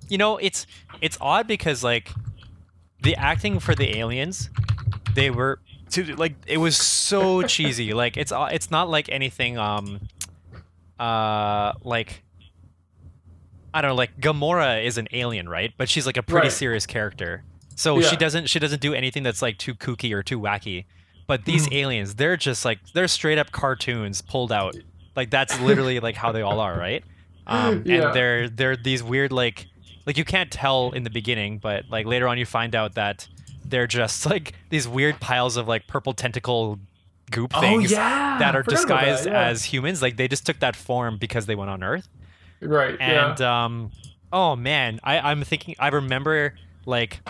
[SPEAKER 1] you know, it's it's odd because like the acting for the aliens, they were to like it was so cheesy. Like it's it's not like anything um uh like I don't know, like Gamora is an alien, right? But she's like a pretty
[SPEAKER 4] Right.
[SPEAKER 1] serious character. So she doesn't she doesn't do anything that's like too kooky or too wacky. But these
[SPEAKER 4] Hmm.
[SPEAKER 1] aliens, they're just like they're straight up cartoons pulled out. Like that's literally like how they all are, right? Um,
[SPEAKER 4] Yeah.
[SPEAKER 1] And they're they're these weird like like you can't tell in the beginning, but like later on you find out that they're just like these weird piles of like purple tentacle goop
[SPEAKER 4] Oh,
[SPEAKER 1] things
[SPEAKER 4] yeah.
[SPEAKER 1] that are
[SPEAKER 4] about that,
[SPEAKER 1] disguised
[SPEAKER 4] yeah.
[SPEAKER 1] as humans. Like they just took that form because they went on Earth.
[SPEAKER 4] Right.
[SPEAKER 1] And
[SPEAKER 4] yeah.
[SPEAKER 1] um, oh man, I, I'm thinking. I remember like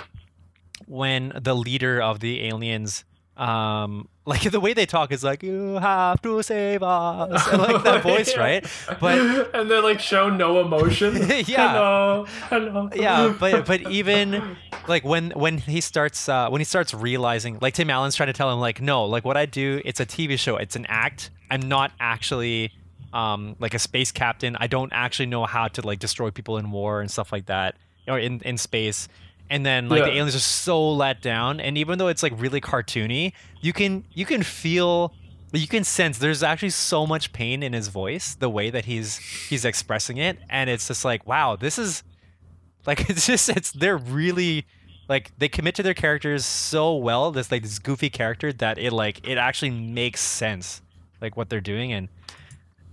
[SPEAKER 1] when the leader of the aliens, um, like the way they talk is like you have to save us, and like that voice,
[SPEAKER 4] Yeah.
[SPEAKER 1] right? But
[SPEAKER 4] and they like show no emotion.
[SPEAKER 1] Yeah.
[SPEAKER 4] Hello. Hello.
[SPEAKER 1] yeah, but but even like when when he starts uh, when he starts realizing, like Tim Allen's trying to tell him, like no, like what I do, it's a TV show, it's an act. I'm not actually um, like a space captain. I don't actually know how to like destroy people in war and stuff like that, or in in space. And then like the aliens are so let down, and even though it's like really cartoony, you can you can feel. You can sense there's actually so much pain in his voice, the way that he's he's expressing it, and it's just like, wow, this is like it's just it's they're really like they commit to their characters so well. This like this goofy character that it like it actually makes sense, like what they're doing. And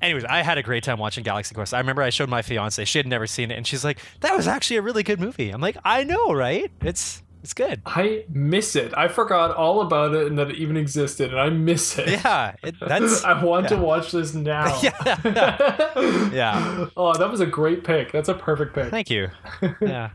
[SPEAKER 1] anyways, I had a great time watching Galaxy Quest. I remember I showed my fiance; she had never seen it, and she's like, "That was actually a really good movie." I'm like, "I know, right? It's it's good."
[SPEAKER 4] I miss it. I forgot all about it and that it even existed, and I miss it.
[SPEAKER 1] Yeah, it, that's
[SPEAKER 4] I want to watch this now.
[SPEAKER 1] Yeah. yeah.
[SPEAKER 4] Oh, that was a great pick. That's a perfect pick.
[SPEAKER 1] Thank you. Yeah.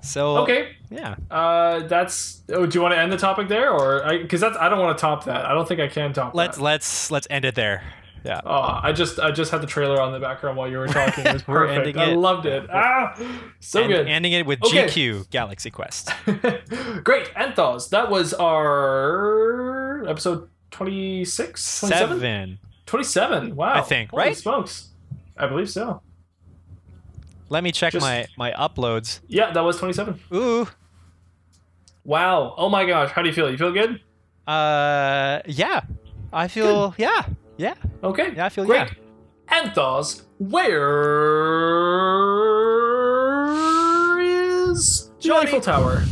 [SPEAKER 1] So
[SPEAKER 4] Okay.
[SPEAKER 1] Yeah.
[SPEAKER 4] Uh, that's. Oh, do you want to end the topic there, or because that's? I don't want to top that. I don't think I can top that.
[SPEAKER 1] Let's
[SPEAKER 4] that.
[SPEAKER 1] let's let's end it there. Yeah.
[SPEAKER 4] Oh, I just I just had the trailer on the background while you were talking. It was
[SPEAKER 1] We're
[SPEAKER 4] perfect.
[SPEAKER 1] ending
[SPEAKER 4] I
[SPEAKER 1] it.
[SPEAKER 4] loved it. Ah, so
[SPEAKER 1] And-
[SPEAKER 4] good.
[SPEAKER 1] Ending it with
[SPEAKER 4] Okay.
[SPEAKER 1] GQ Galaxy Quest.
[SPEAKER 4] Great. Anthos. That was our episode 26? 27?
[SPEAKER 1] Seven.
[SPEAKER 4] 27. Wow.
[SPEAKER 1] I think,
[SPEAKER 4] Holy
[SPEAKER 1] right?
[SPEAKER 4] smokes. I believe so.
[SPEAKER 1] Let me check
[SPEAKER 4] Just-
[SPEAKER 1] my my uploads.
[SPEAKER 4] Yeah, that was 27.
[SPEAKER 1] Ooh.
[SPEAKER 4] Wow. Oh my gosh. How do you feel? You feel good?
[SPEAKER 1] Uh. Yeah. I feel. Yeah. Yeah.
[SPEAKER 4] Okay.
[SPEAKER 1] Yeah, I feel-
[SPEAKER 4] Great. Anthos, where is
[SPEAKER 1] Johnny.
[SPEAKER 4] Eiffel Tower?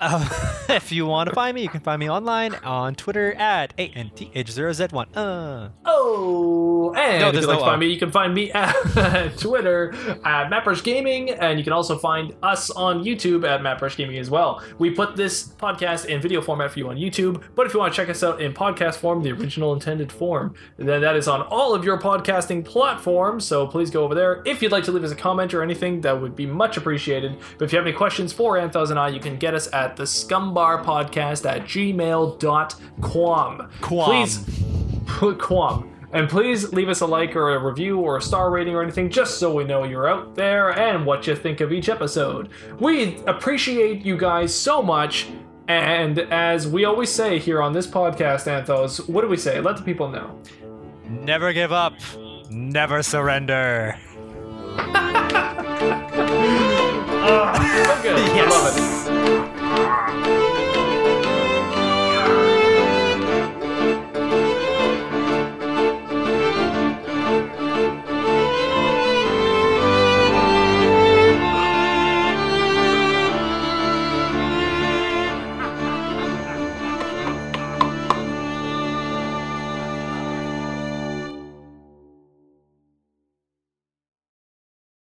[SPEAKER 1] Uh, if you want to find me, you can find me online on Twitter at anth0z1. Uh.
[SPEAKER 4] Oh, and
[SPEAKER 1] No,
[SPEAKER 4] if you'd like
[SPEAKER 1] no
[SPEAKER 4] to find me, you can find me at Twitter at Mattbrush Gaming, and you can also find us on YouTube at Mattbrush Gaming as well. We put this podcast in video format for you on YouTube, but if you want to check us out in podcast form, the original intended form, then that is on all of your podcasting platforms. So please go over there. If you'd like to leave us a comment or anything, that would be much appreciated. But if you have any questions for Anthos and I, you can get us at the Scumm Bar Podcast at gmail.com.
[SPEAKER 1] Quam.
[SPEAKER 4] Please put Quam. And please leave us a like or a review or a star rating or anything just so we know you're out there and what you think of each episode. We appreciate you guys so much. And as we always say here on this podcast, Anthos, what do we say? Let the people know.
[SPEAKER 1] Never give up. Never surrender.
[SPEAKER 4] So good. I
[SPEAKER 1] Yes.
[SPEAKER 4] love it.